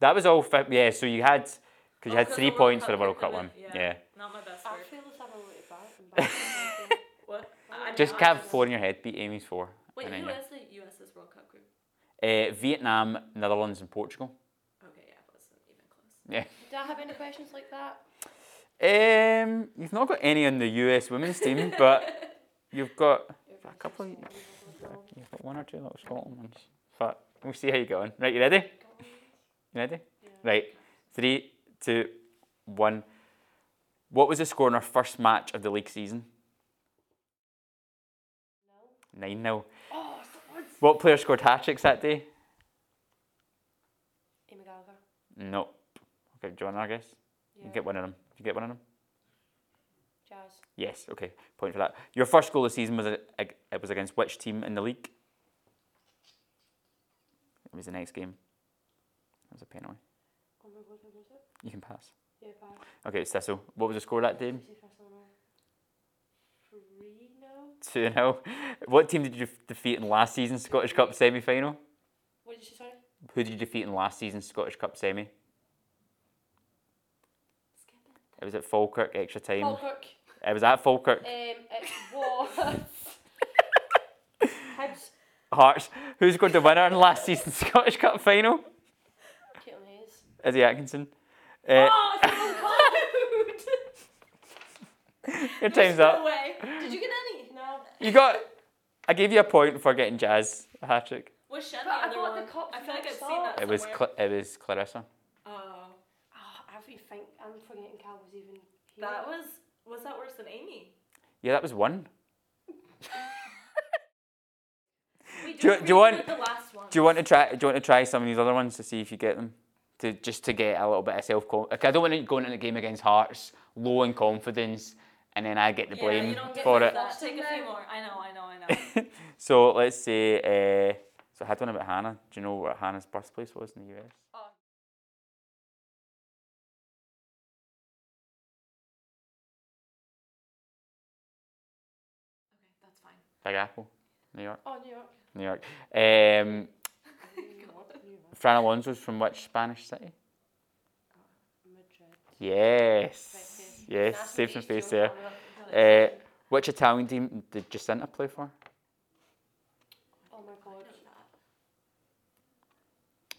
That was all. Fi- yeah. So you had because you Oh, had 'cause three the World points for the World Cup one. win. Yeah. Not my best I feel as if I'm really bad. What? I mean, Just have four in your head. Beat Amy's four. Wait, and then who you- is the US's World Cup group? Uh, Vietnam, Netherlands, and Portugal. Okay, yeah, wasn't even close. Yeah. Do I have any questions like that? Um, you've not got any on the US women's team, but you've got a couple. Of, you've got one or two little Scotland ones. But we'll see how you're going. Right, you ready? You ready? Right. Three, two, one. What was the score in our first match of the league season? Nine 0 Oh, What player scored hat tricks that day? Amy Gallagher. Nope. Okay, do you want another guess? You Yeah. get one of them. Did You get one of them. Jazz. Yes, okay, point for that. Your first goal of the season was a, ag- it was against which team in the league? It was the next game. It was a penalty. Oh my god, was it? You can pass. Yeah, bad. Okay, Thistle. What was the score that day? See if I still know. Three now? 2 0. What team did you defeat in last season's Scottish Cup semi final? What did you say, sorry? Who did you defeat in last season's Scottish Cup semi? It. It was at Falkirk, extra time. Falkirk. It was at Falkirk. Um, it was. Hibs. Hearts. Who scored the winner in last season's Scottish Cup final? Caitlin Hayes. Izzy Atkinson. Uh, Oh, it's so your time's up. Way. Did you get. You got. I gave you a point for getting Jazz a hat trick. Was Shen But the I other thought the one? cup I feel like I've next seen that It was. somewhere. Cl- it was Clarissa. Oh, ah, Oh, every think I'm forgetting Cal was even here. that was was that worse than Amy? Yeah, that was one. Wait, Do you- we do you want- the last one? Do you want to try? Do you want to try some of these other ones to see if you get them? To just to get a little bit of self confidence. I don't want to go into the game against Hearts low in confidence, and then I get the yeah, blame get for it. That. Take a few more. I know, I know, I know. So let's say. Uh, so I had one about Hana. Do you know what Hana's birthplace was in the US? Oh. okay, that's fine. Big Apple, New York. Oh, New York. New York. Um, New York. Fran Alonso's from which Spanish city? Madrid. Yes. Yes. Nice Save some meet face there. Uh, which Italian team did Jacynta play for? Oh my god.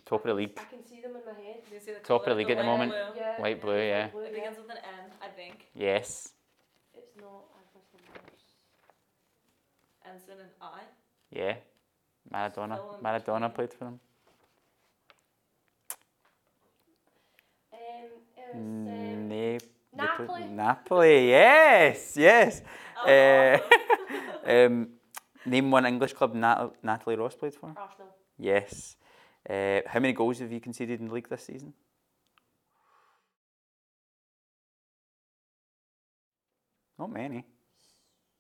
Top of the league. I can see them in my head. You see the Top of the colour, league at the moment. blue. Yeah. Light blue, yeah. It begins with an N, I think. Yes. It's not Agnes Lamar's. Ends in an I. Yeah. Maradona. Still in Maradona played for them. Um, it was um, Na- they played- Napoli. Napoli. Yes. Yes. Oh, Uh, um, name one English club Nat- Natalie Ross played for. Arsenal. Yes. Uh, how many goals have you conceded in the league this season? Not many.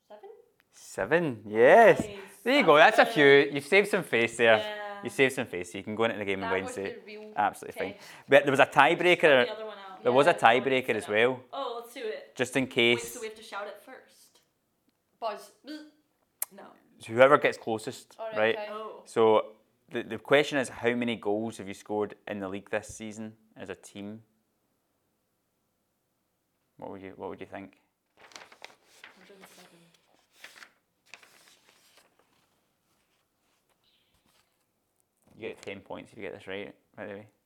Seven? Seven. Yes. Nice. There you go. That's a few. You've saved some face there. Yeah. You saved some face. You can go into the game That on Wednesday. Absolutely fine. But there was a tiebreaker. The other. There was a Yeah. tiebreaker as well, Oh, let's do it. just in Wait, case. so we have to shout it first? Buzz. Bzz. No. Whoever gets closest, Alright, right? okay. Oh. So the, the question is, how many goals have you scored in the league this season as a team? What would you What would you think? 107. You get ten points if you get this right. By the way, it's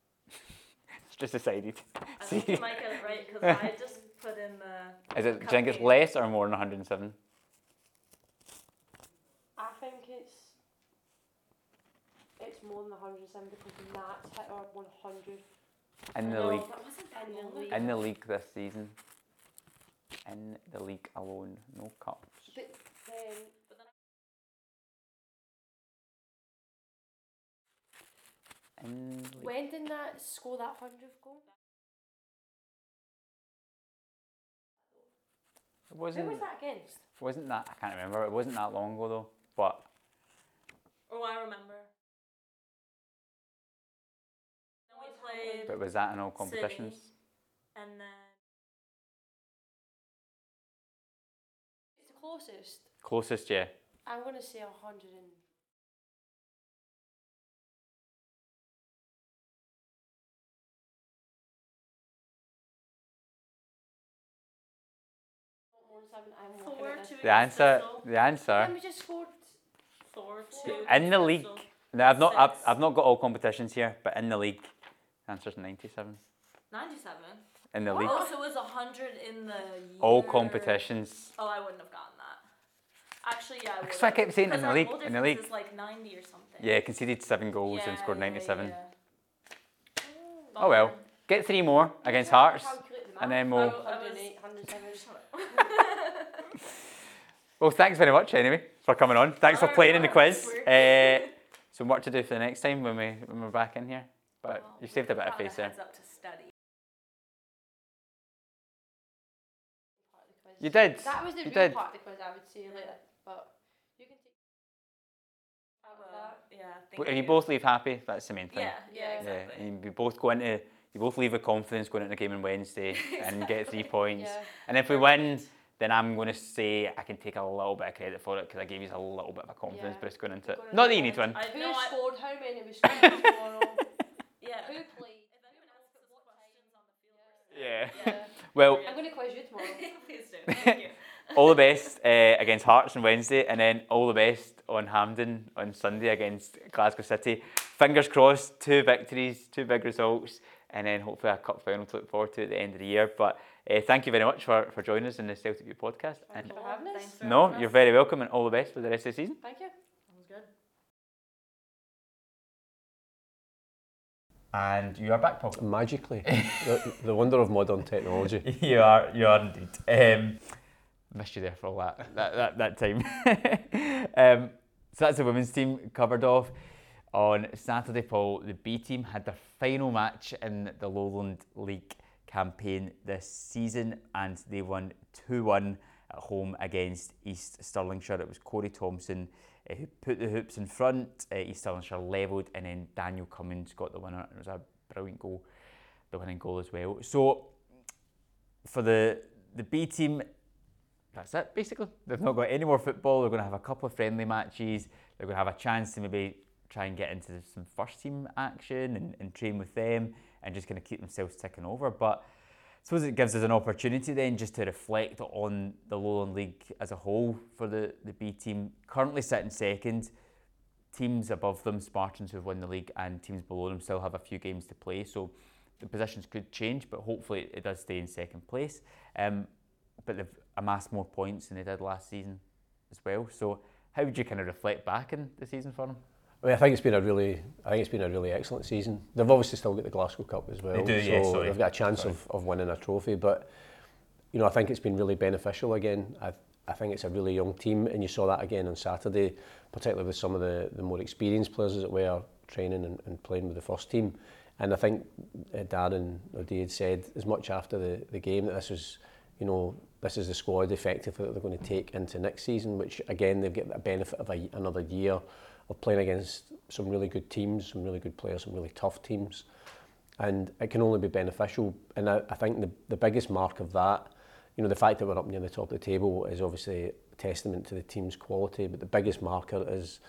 just decided. I See, think you might get it right because I just put in the. is it? Do you think it's Copy. less or more than one hundred and seven? I think it's it's more than 107 because Nats hit our 100. In the No, league, that wasn't that In the long league. in the league this season. In the league alone, no cups. But then In the league. when did that score that 100th goal? It Who wasn't. was that against? Wasn't that? I can't remember. It wasn't that long ago though. But Oh, I remember. Then we played, but was that in all competitions? City. and then It's the closest. Closest, yeah. I'm going to say 100 and. Seven, I'm four two. The answer. Thistle. The answer. And we just scored. Four two. In the league. No, I've not. I've, Six. I've not got all competitions here, but in the league, the answer's ninety-seven. Ninety-seven. In the league, Oh, so it was hundred in the year. all competitions. Oh, I wouldn't have gotten that. Actually, yeah, I would. That's what I kept saying, in the league, in the league. Is like ninety or something. Yeah, conceded seven goals and scored yeah, ninety-seven. yeah. Oh well, get three more against Hearts, Calculate the and math. then we'll. w- I was- 108, 107. Well, thanks very much anyway for coming on. Thanks for Alright, playing in the quiz. we're- Uh, some work to do for the next time when we when we're back in here. But Well, you saved a bit of face there. up to study. part of the quiz. You did. That was the you real did. part of the quiz, I would say, like, but you can take out of Well, yeah. Thank if you both leave happy, that's the main thing. Yeah, yeah, Yeah. exactly. Yeah, and you both go into you both leave with confidence going into the game on Wednesday and get three points. Yeah. And if we win, then I'm going to say I can take a little bit of credit for it because I gave you a little bit of a confidence Yeah. boost going into it. Going Not that into you need to win. I Who know. I, scored how many was scored yeah. Who played? If anyone else puts questions on the field, Yeah. Yeah. Well, I'm going to quiz you tomorrow. please do. Thank you. all the best uh, against Hearts on Wednesday, and then all the best on Hampden on Sunday against Glasgow City. Fingers crossed, two victories, two big results, and then hopefully a cup final to look forward to at the end of the year. But uh, thank you very much for, for joining us in the Celtic View podcast. Thank And you for having us. Thanks for no, having you're us. very welcome, and all the best for the rest of the season. Thank you. Sounds good. And you are back, Paul. Magically, the, the wonder of modern technology. you are, you are indeed. Um, missed you there for all that that, that, that time. um, so that's the women's team covered off. On Saturday, Paul, the B team had their final match in the Lowland League campaign this season and they won 2 1 at home against East Stirlingshire. It was Corey Thompson uh, who put the hoops in front. Uh, East Stirlingshire levelled and then Daniel Cummings got the winner. It was a brilliant goal, the winning goal as well. So for the the B team, that's it basically. They've not got any more football. They're going to have a couple of friendly matches. They're going to have a chance to maybe try and get into some first team action and, and train with them and just kind of keep themselves ticking over. But I suppose it gives us an opportunity then just to reflect on the Lowland League as a whole for the, the B team. Currently sitting second, teams above them, Spartans who've won the league, and teams below them still have a few games to play. So the positions could change, but hopefully it does stay in second place. Um, but they've amassed more points than they did last season as well. So how would you kind of reflect back in the season for them? I mean, I think it's been a really, I think it's been a really excellent season. They've obviously still got the Glasgow Cup as well, do, so yeah, sorry. they've got a chance Sorry. of, of winning a trophy. But you know, I think it's been really beneficial again. I, I think it's a really young team, and you saw that again on Saturday, particularly with some of the, the more experienced players as it were training and, and playing with the first team. And I think uh, Darren O'Dea had said as much after the, the game that this was, you know, this is the squad effectively that they're going to take into next season, which again they've got the benefit of a, another year of playing against some really good teams, some really good players, some really tough teams. And it can only be beneficial. And I, I think the, the biggest mark of that, you know, the fact that we're up near the top of the table is obviously a testament to the team's quality, but the biggest marker is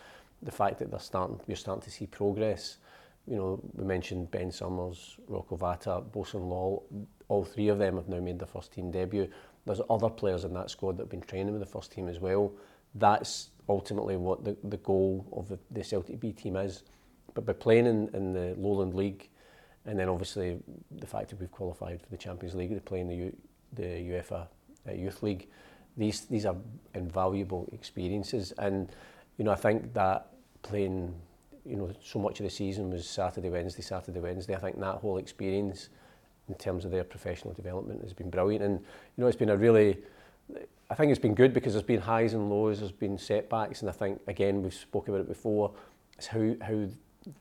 the fact that they're starting, you're starting to see progress. You know, we mentioned Ben Summers, Rocco Vata, Bosun Law, all three of them have now made their first team debut. There's other players in that squad that have been training with the first team as well. That's ultimately what the, the goal of the, the Celtic B team is. But by playing in, in the Lowland League, and then obviously the fact that we've qualified for the Champions League, to play in the, U, the UEFA uh, Youth League, these these are invaluable experiences. And you know, I think that playing you know, so much of the season was Saturday, Wednesday, Saturday, Wednesday. I think that whole experience in terms of their professional development has been brilliant. And, you know, it's been a really, I think it's been good because there's been highs and lows, there's been setbacks, and I think again we've spoke about it before. It's how how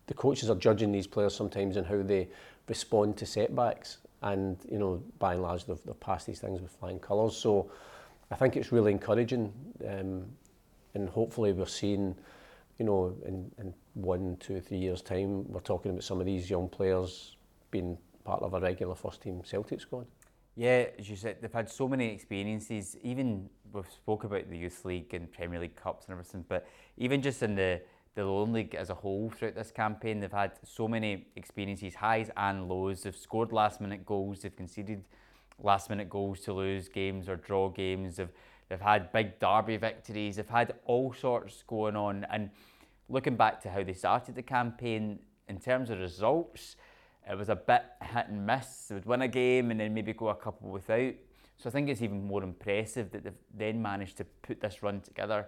the coaches are judging these players sometimes and how they respond to setbacks. And you know, by and large, they've, they've passed these things with flying colours. So I think it's really encouraging, um, and hopefully we're seeing, you know, in, in one, two, three years' time, we're talking about some of these young players being part of a regular first team Celtic squad. Yeah, as you said, they've had so many experiences. Even we've spoke about the youth league and Premier League cups and everything, but even just in the the Lowland League as a whole throughout this campaign, they've had so many experiences, highs and lows. They've scored last minute goals. They've conceded last minute goals to lose games or draw games. They've they've had big derby victories. They've had all sorts going on. And looking back to how they started the campaign in terms of results it was a bit hit and miss. They would win a game and then maybe go a couple without. So I think it's even more impressive that they've then managed to put this run together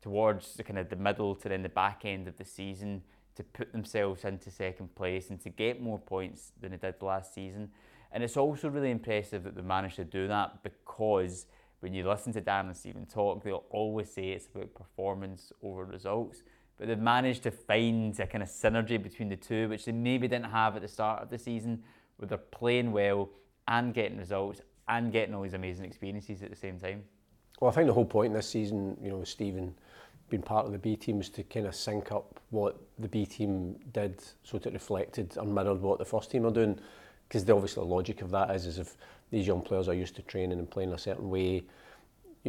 towards the kind of the middle to then the back end of the season to put themselves into second place and to get more points than they did last season. And it's also really impressive that they managed to do that because when you listen to Dan and Stephen talk, they'll always say it's about performance over results but they've managed to find a kind of synergy between the two, which they maybe didn't have at the start of the season, where they're playing well and getting results and getting all these amazing experiences at the same time. Well, I think the whole point in this season, you know, Stephen being part of the B team was to kind of sync up what the B team did so that it reflected and mirrored what the first team are doing. Because the obviously the logic of that is, is if these young players are used to training and playing a certain way,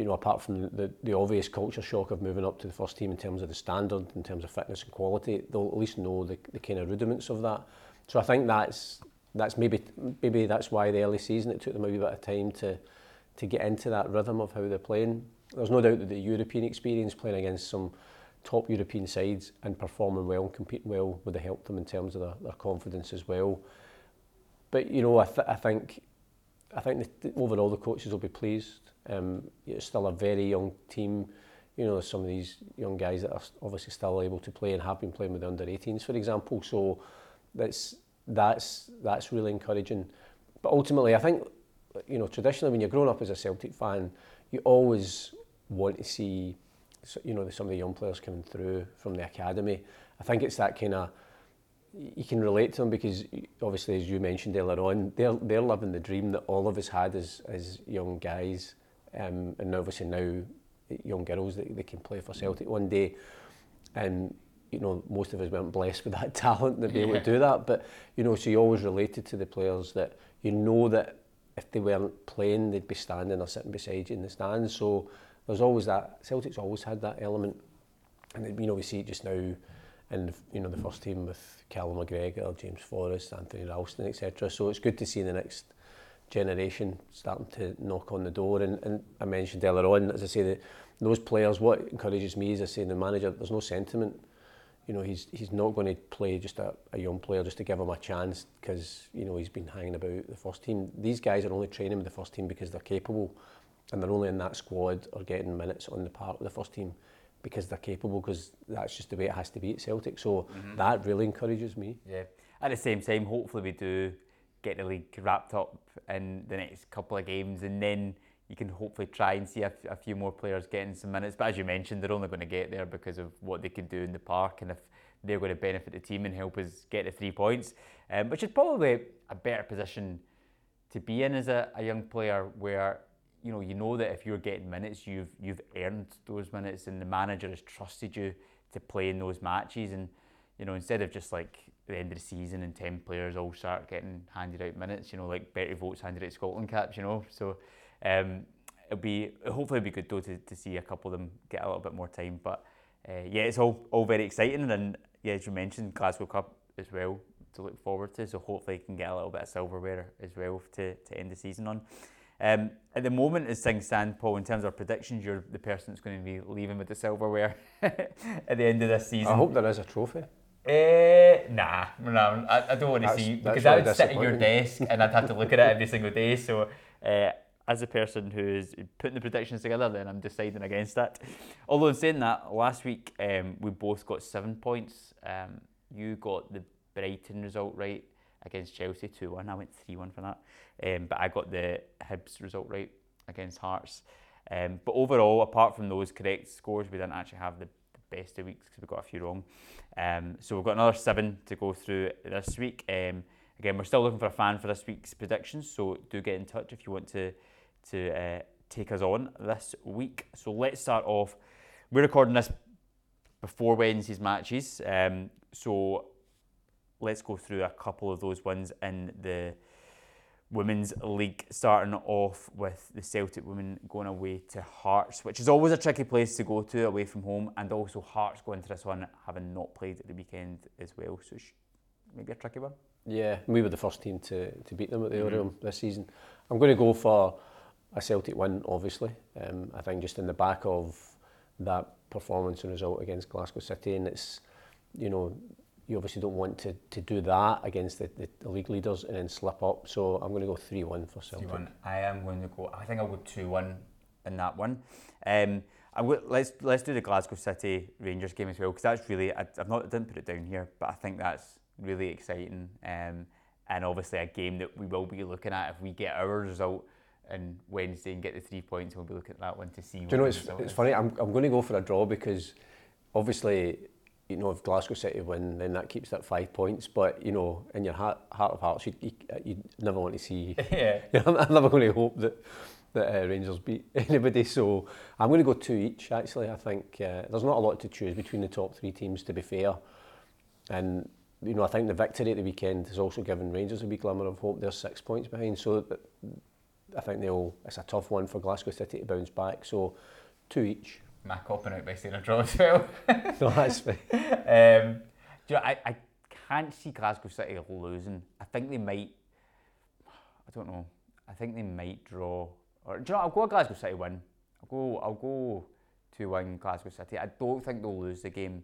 you know, apart from the, the obvious culture shock of moving up to the first team in terms of the standard, in terms of fitness and quality, they'll at least know the, the kind of rudiments of that. So I think that's that's maybe maybe that's why the early season it took them a wee bit of time to to get into that rhythm of how they're playing. There's no doubt that the European experience playing against some top European sides and performing well and competing well would have helped them in terms of their, their confidence as well. But you know, I, th I think I think the, overall the coaches will be pleased Um, it's still a very young team. You know, some of these young guys that are obviously still able to play and have been playing with the under 18s, for example. So that's that's that's really encouraging. But ultimately, I think you know traditionally when you're growing up as a Celtic fan, you always want to see you know some of the young players coming through from the academy. I think it's that kind of you can relate to them because obviously as you mentioned earlier on they're they're living the dream that all of us had as as young guys um, and obviously now young girls that they can play for Celtic one day and you know most of us weren't blessed with that talent to be yeah. able to do that but you know so you always related to the players that you know that if they weren't playing they'd be standing or sitting beside you in the stands so there's always that Celtic's always had that element and you know we see it just now in you know the first team with Callum McGregor, James Forrest, Anthony Ralston, etc. So it's good to see in the next generation starting to knock on the door. And, and I mentioned earlier on, as I say, that those players, what encourages me is I say the manager, there's no sentiment. You know, he's he's not going to play just a, a young player just to give him a chance because you know he's been hanging about the first team. These guys are only training with the first team because they're capable, and they're only in that squad or getting minutes on the part of the first team because they're capable because that's just the way it has to be at Celtic. So mm-hmm. that really encourages me. Yeah. At the same time, hopefully we do get the league wrapped up in the next couple of games and then you can hopefully try and see a, few more players getting some minutes. But as you mentioned, they're only going to get there because of what they can do in the park and if they're going to benefit the team and help us get the three points, um, which is probably a better position to be in as a, a young player where you know, you know that if you're getting minutes, you've you've earned those minutes, and the manager has trusted you to play in those matches. And you know, instead of just like the end of the season and ten players all start getting handed out minutes, you know, like Berti Vogts handed out Scotland caps, you know. So um, it'll be hopefully it'll be good though to, to see a couple of them get a little bit more time. But uh, yeah, it's all all very exciting, and then yeah, as you mentioned, Glasgow Cup as well to look forward to. So hopefully, you can get a little bit of silverware as well to to end the season on. Um, at the moment, as things stand, Paul, in terms of predictions, you're the person that's going to be leaving with the silverware at the end of this season. I hope there is a trophy. Uh, nah, nah, I, I don't want to see because I would sit at your desk and I'd have to look at it every single day. So uh, as a person who's putting the predictions together, then I'm deciding against that. Although in saying that, last week um, we both got seven points. Um, you got the Brighton result right against Chelsea 2 1. I went 3 1 for that. Um, but I got the Hibs result right against Hearts. Um, but overall, apart from those correct scores, we didn't actually have the best of weeks because we've got a few wrong. Um, so we've got another seven to go through this week. Um, again, we're still looking for a fan for this week's predictions, so do get in touch if you want to to uh, take us on this week. So let's start off. We're recording this before Wednesday's matches, um, so let's go through a couple of those ones in the Women's League, starting off with the Celtic women going away to Hearts, which is always a tricky place to go to away from home, and also Hearts going to this one having not played at the weekend as well, so maybe a tricky one. Yeah, we were the first team to, to beat them at the mm this season. I'm going to go for a Celtic win, obviously. Um, I think just in the back of that performance and result against Glasgow City, and it's, you know, you obviously don't want to, to do that against the, the, the league leaders and then slip up. So I'm going to go 3 1 for Celtic. 3-1. I am going to go, I think I'll go 2 1 in that one. Um, I w- let's let's do the Glasgow City Rangers game as well because that's really I, have not I didn't put it down here, but I think that's really exciting um, and obviously a game that we will be looking at if we get our result on Wednesday and get the three points. We'll be looking at that one to see. Do you know it's, it's funny? I'm I'm going to go for a draw because obviously you know, if Glasgow City win, then that keeps that five points. But you know, in your heart, heart of hearts, you you you never want to see. yeah. You know, I'm never going to hope that that uh, Rangers beat anybody. So I'm going to go two each. Actually, I think uh, there's not a lot to choose between the top three teams. To be fair, and you know, I think the victory at the weekend has also given Rangers a wee glimmer of hope. They're six points behind, so I think they'll. It's a tough one for Glasgow City to bounce back. So two each. My copping out by saying a draw as well. no, that's fine. Um, you know, I, I can't see Glasgow City losing. I think they might. I don't know. I think they might draw. Or do you know? I'll go Glasgow City win. I'll go. I'll go two one Glasgow City. I don't think they'll lose the game.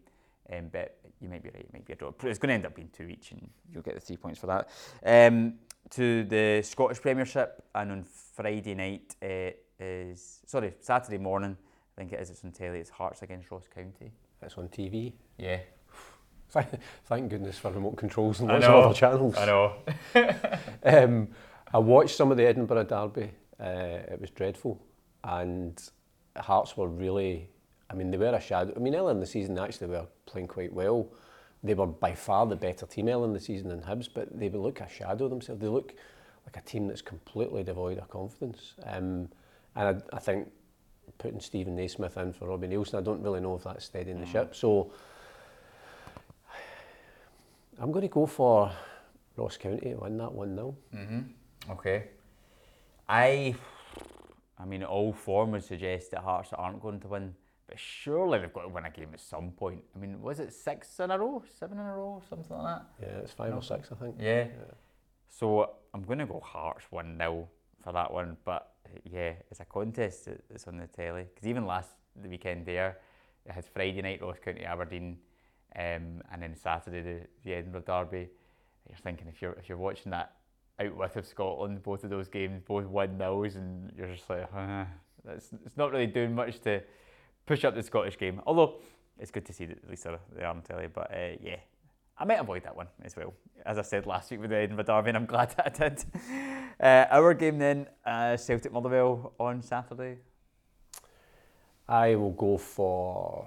Um, but you might be right. It might be a draw. It's going to end up being two each, and you'll get the three points for that. Um, to the Scottish Premiership, and on Friday night uh, is sorry Saturday morning I think it is. It's on telly. It's Hearts against Ross County. It's on TV. Yeah. Thank, thank goodness for remote controls and lots of other channels. I know. um, I watched some of the Edinburgh Derby. Uh, it was dreadful, and Hearts were really. I mean, they were a shadow. I mean, earlier in the season, actually, they were playing quite well. They were by far the better team earlier in the season than Hibs, but they look a shadow themselves. They look like a team that's completely devoid of confidence. Um, and I, I think putting Steven Naismith in for Robbie Neilson. I don't really know if that's steadying mm. the ship. So I'm going to go for Ross County to win that 1 0. Mm-hmm. Okay. I, I mean, all form would suggest that Hearts aren't going to win, but surely they've got to win a game at some point. I mean, was it six in a row, seven in a row, something like that? Yeah, it's five no. or six, I think. Yeah. yeah. So I'm going to go Hearts 1 0 for that one, but yeah, it's a contest that's on the telly. Because even last the weekend there, it had Friday night Ross County Aberdeen, um, and then Saturday the, the Edinburgh Derby. You're thinking if you're if you're watching that out with of Scotland, both of those games, both one nils, and you're just like, that's it's not really doing much to push up the Scottish game. Although it's good to see that at least they are on telly. But uh, yeah, I might avoid that one as well. As I said last week with the Edinburgh Derby, and I'm glad that I did. Uh, our game then, uh, Celtic Motherwell on Saturday. I will go for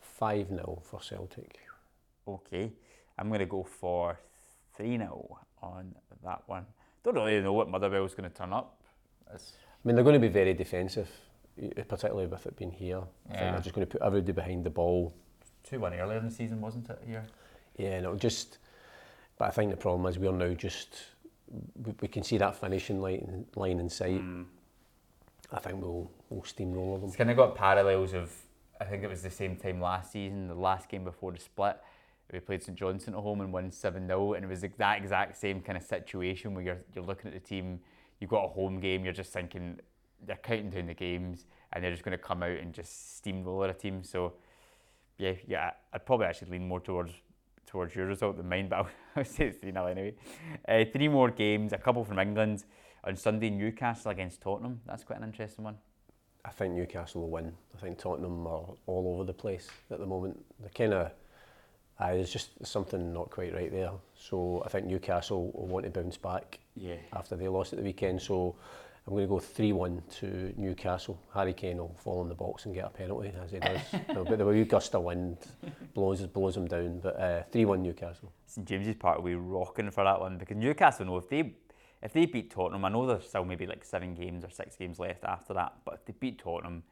5 0 for Celtic. Okay, I'm going to go for 3 0 on that one. Don't really know what Motherwell's going to turn up. It's I mean, they're going to be very defensive, particularly with it being here. I think they're just going to put everybody behind the ball. 2 1 earlier in the season, wasn't it, here? Yeah, no, just. But I think the problem is we're now just we, we can see that finishing line line in sight. Mm. I think we'll we'll steamroll them. It's kind of got parallels of I think it was the same time last season, the last game before the split. We played St Johnstone at home and won 7 0, and it was that exact same kind of situation where you're, you're looking at the team, you've got a home game, you're just thinking they're counting down the games and they're just going to come out and just steamroll a team. So, yeah, yeah, I'd probably actually lean more towards towards your result than mine, but I'll, say it's 3 0 anyway. Uh, three more games, a couple from England. on Sunday, Newcastle against Tottenham. That's quite an interesting one. I think Newcastle will win. I think Tottenham are all over the place at the moment. They're kind of, uh, there's just something not quite right there. So I think Newcastle will want to bounce back Yeah. after they lost at the weekend. So I'm going to go 3-1 to Newcastle. Harry Kane will fall in the box and get a penalty, as he does. no, but the wee gust of wind blows, blows him down. But uh, 3-1 Newcastle. St James's Park will be rocking for that one because Newcastle know if they if they beat Tottenham, I know there's still maybe like seven games or six games left after that, but if they beat Tottenham,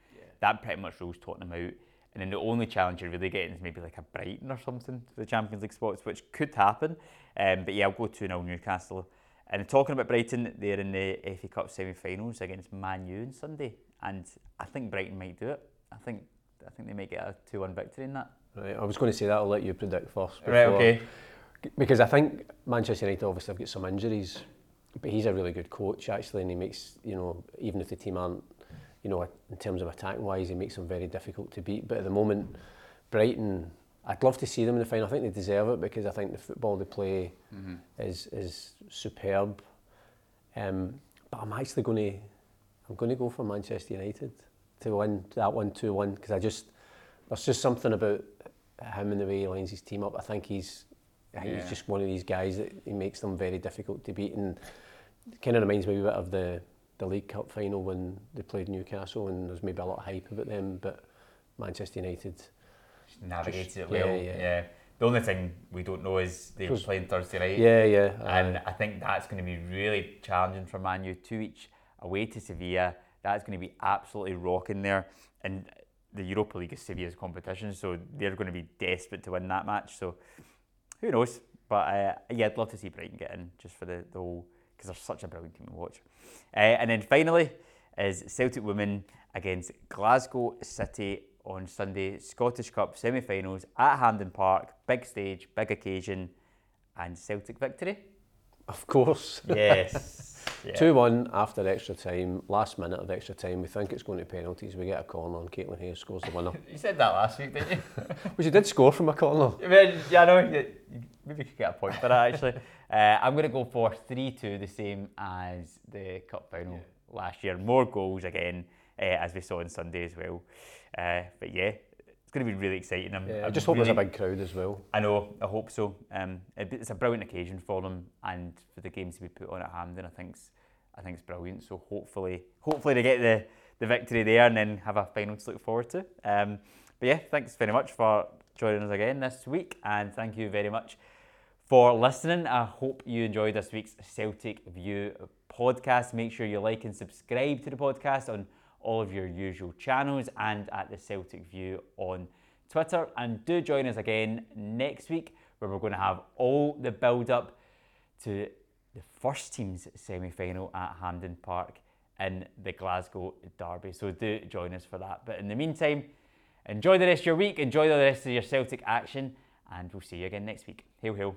that pretty much rules Tottenham out. And then the only challenge you're really getting is maybe like a Brighton or something for the Champions League spots, which could happen. Um, but yeah, I'll go 2 0 Newcastle. And talking about Brighton, they're in the FA Cup semi finals against Man U on Sunday. And I think Brighton might do it. I think I think they might get a 2 1 victory in that. Right, I was going to say that. I'll let you predict first. Right, okay. Because I think Manchester United obviously have got some injuries, but he's a really good coach actually, and he makes you know even if the team aren't you know in terms of attacking wise, he makes them very difficult to beat. But at the moment, Brighton, I'd love to see them in the final. I think they deserve it because I think the football they play is is superb. Um, but I'm actually going to I'm going to go for Manchester United to win that one two one because I just there's just something about him and the way he lines his team up. I think he's I think Yeah. he's just one of these guys that he makes them very difficult to beat and kind of reminds me a bit of the the League Cup final when they played Newcastle and there's maybe a lot of hype about them, but Manchester United. Navigated Just- it well. yeah, Yeah, yeah. The only thing we don't know is they're playing Thursday night. Yeah, yeah. And aye. I think that's going to be really challenging for Man U. Two each away to Sevilla. That's going to be absolutely rocking there. And the Europa League is Sevilla's competition, so they're going to be desperate to win that match. So who knows? But uh, yeah, I'd love to see Brighton get in just for the, the whole, because they're such a brilliant team to watch. Uh, and then finally is Celtic women against Glasgow City on Sunday, Scottish Cup semi finals at Hampden Park. Big stage, big occasion, and Celtic victory. of course. Yes. Yeah. 2 1 after extra time, last minute of extra time. We think it's going to penalties. We get a corner and Caitlin Hayes scores the winner. You said that last week, didn't you? Well, she did score from a corner. I mean, yeah, I know. You, you could get a point for that, actually. Uh, I'm going to go for 3 2, the same as the cup final last year. More goals again, uh, as we saw on Sunday as well. Uh, but yeah, it's going to be really exciting. I'm, Yeah, I I'm just hope there's a big crowd as well. I know, I hope so. Um, it- it's a brilliant occasion for them, and for the games to be put on at Hampden, I think's, I think it's brilliant. So hopefully, hopefully they get the, the victory there, and then have a final to look forward to. Um, but yeah, thanks very much for joining us again this week, and thank you very much for listening. I hope you enjoyed this week's Celtic View podcast. Make sure you like and subscribe to the podcast on all of your usual channels and at the Celtic View on Twitter. And do join us again next week where we're going to have all the build up to the first team's semi final at Hampden Park in the Glasgow Derby. So do join us for that. But in the meantime, enjoy the rest of your week, enjoy the rest of your Celtic action, and we'll see you again next week. Hail, hail.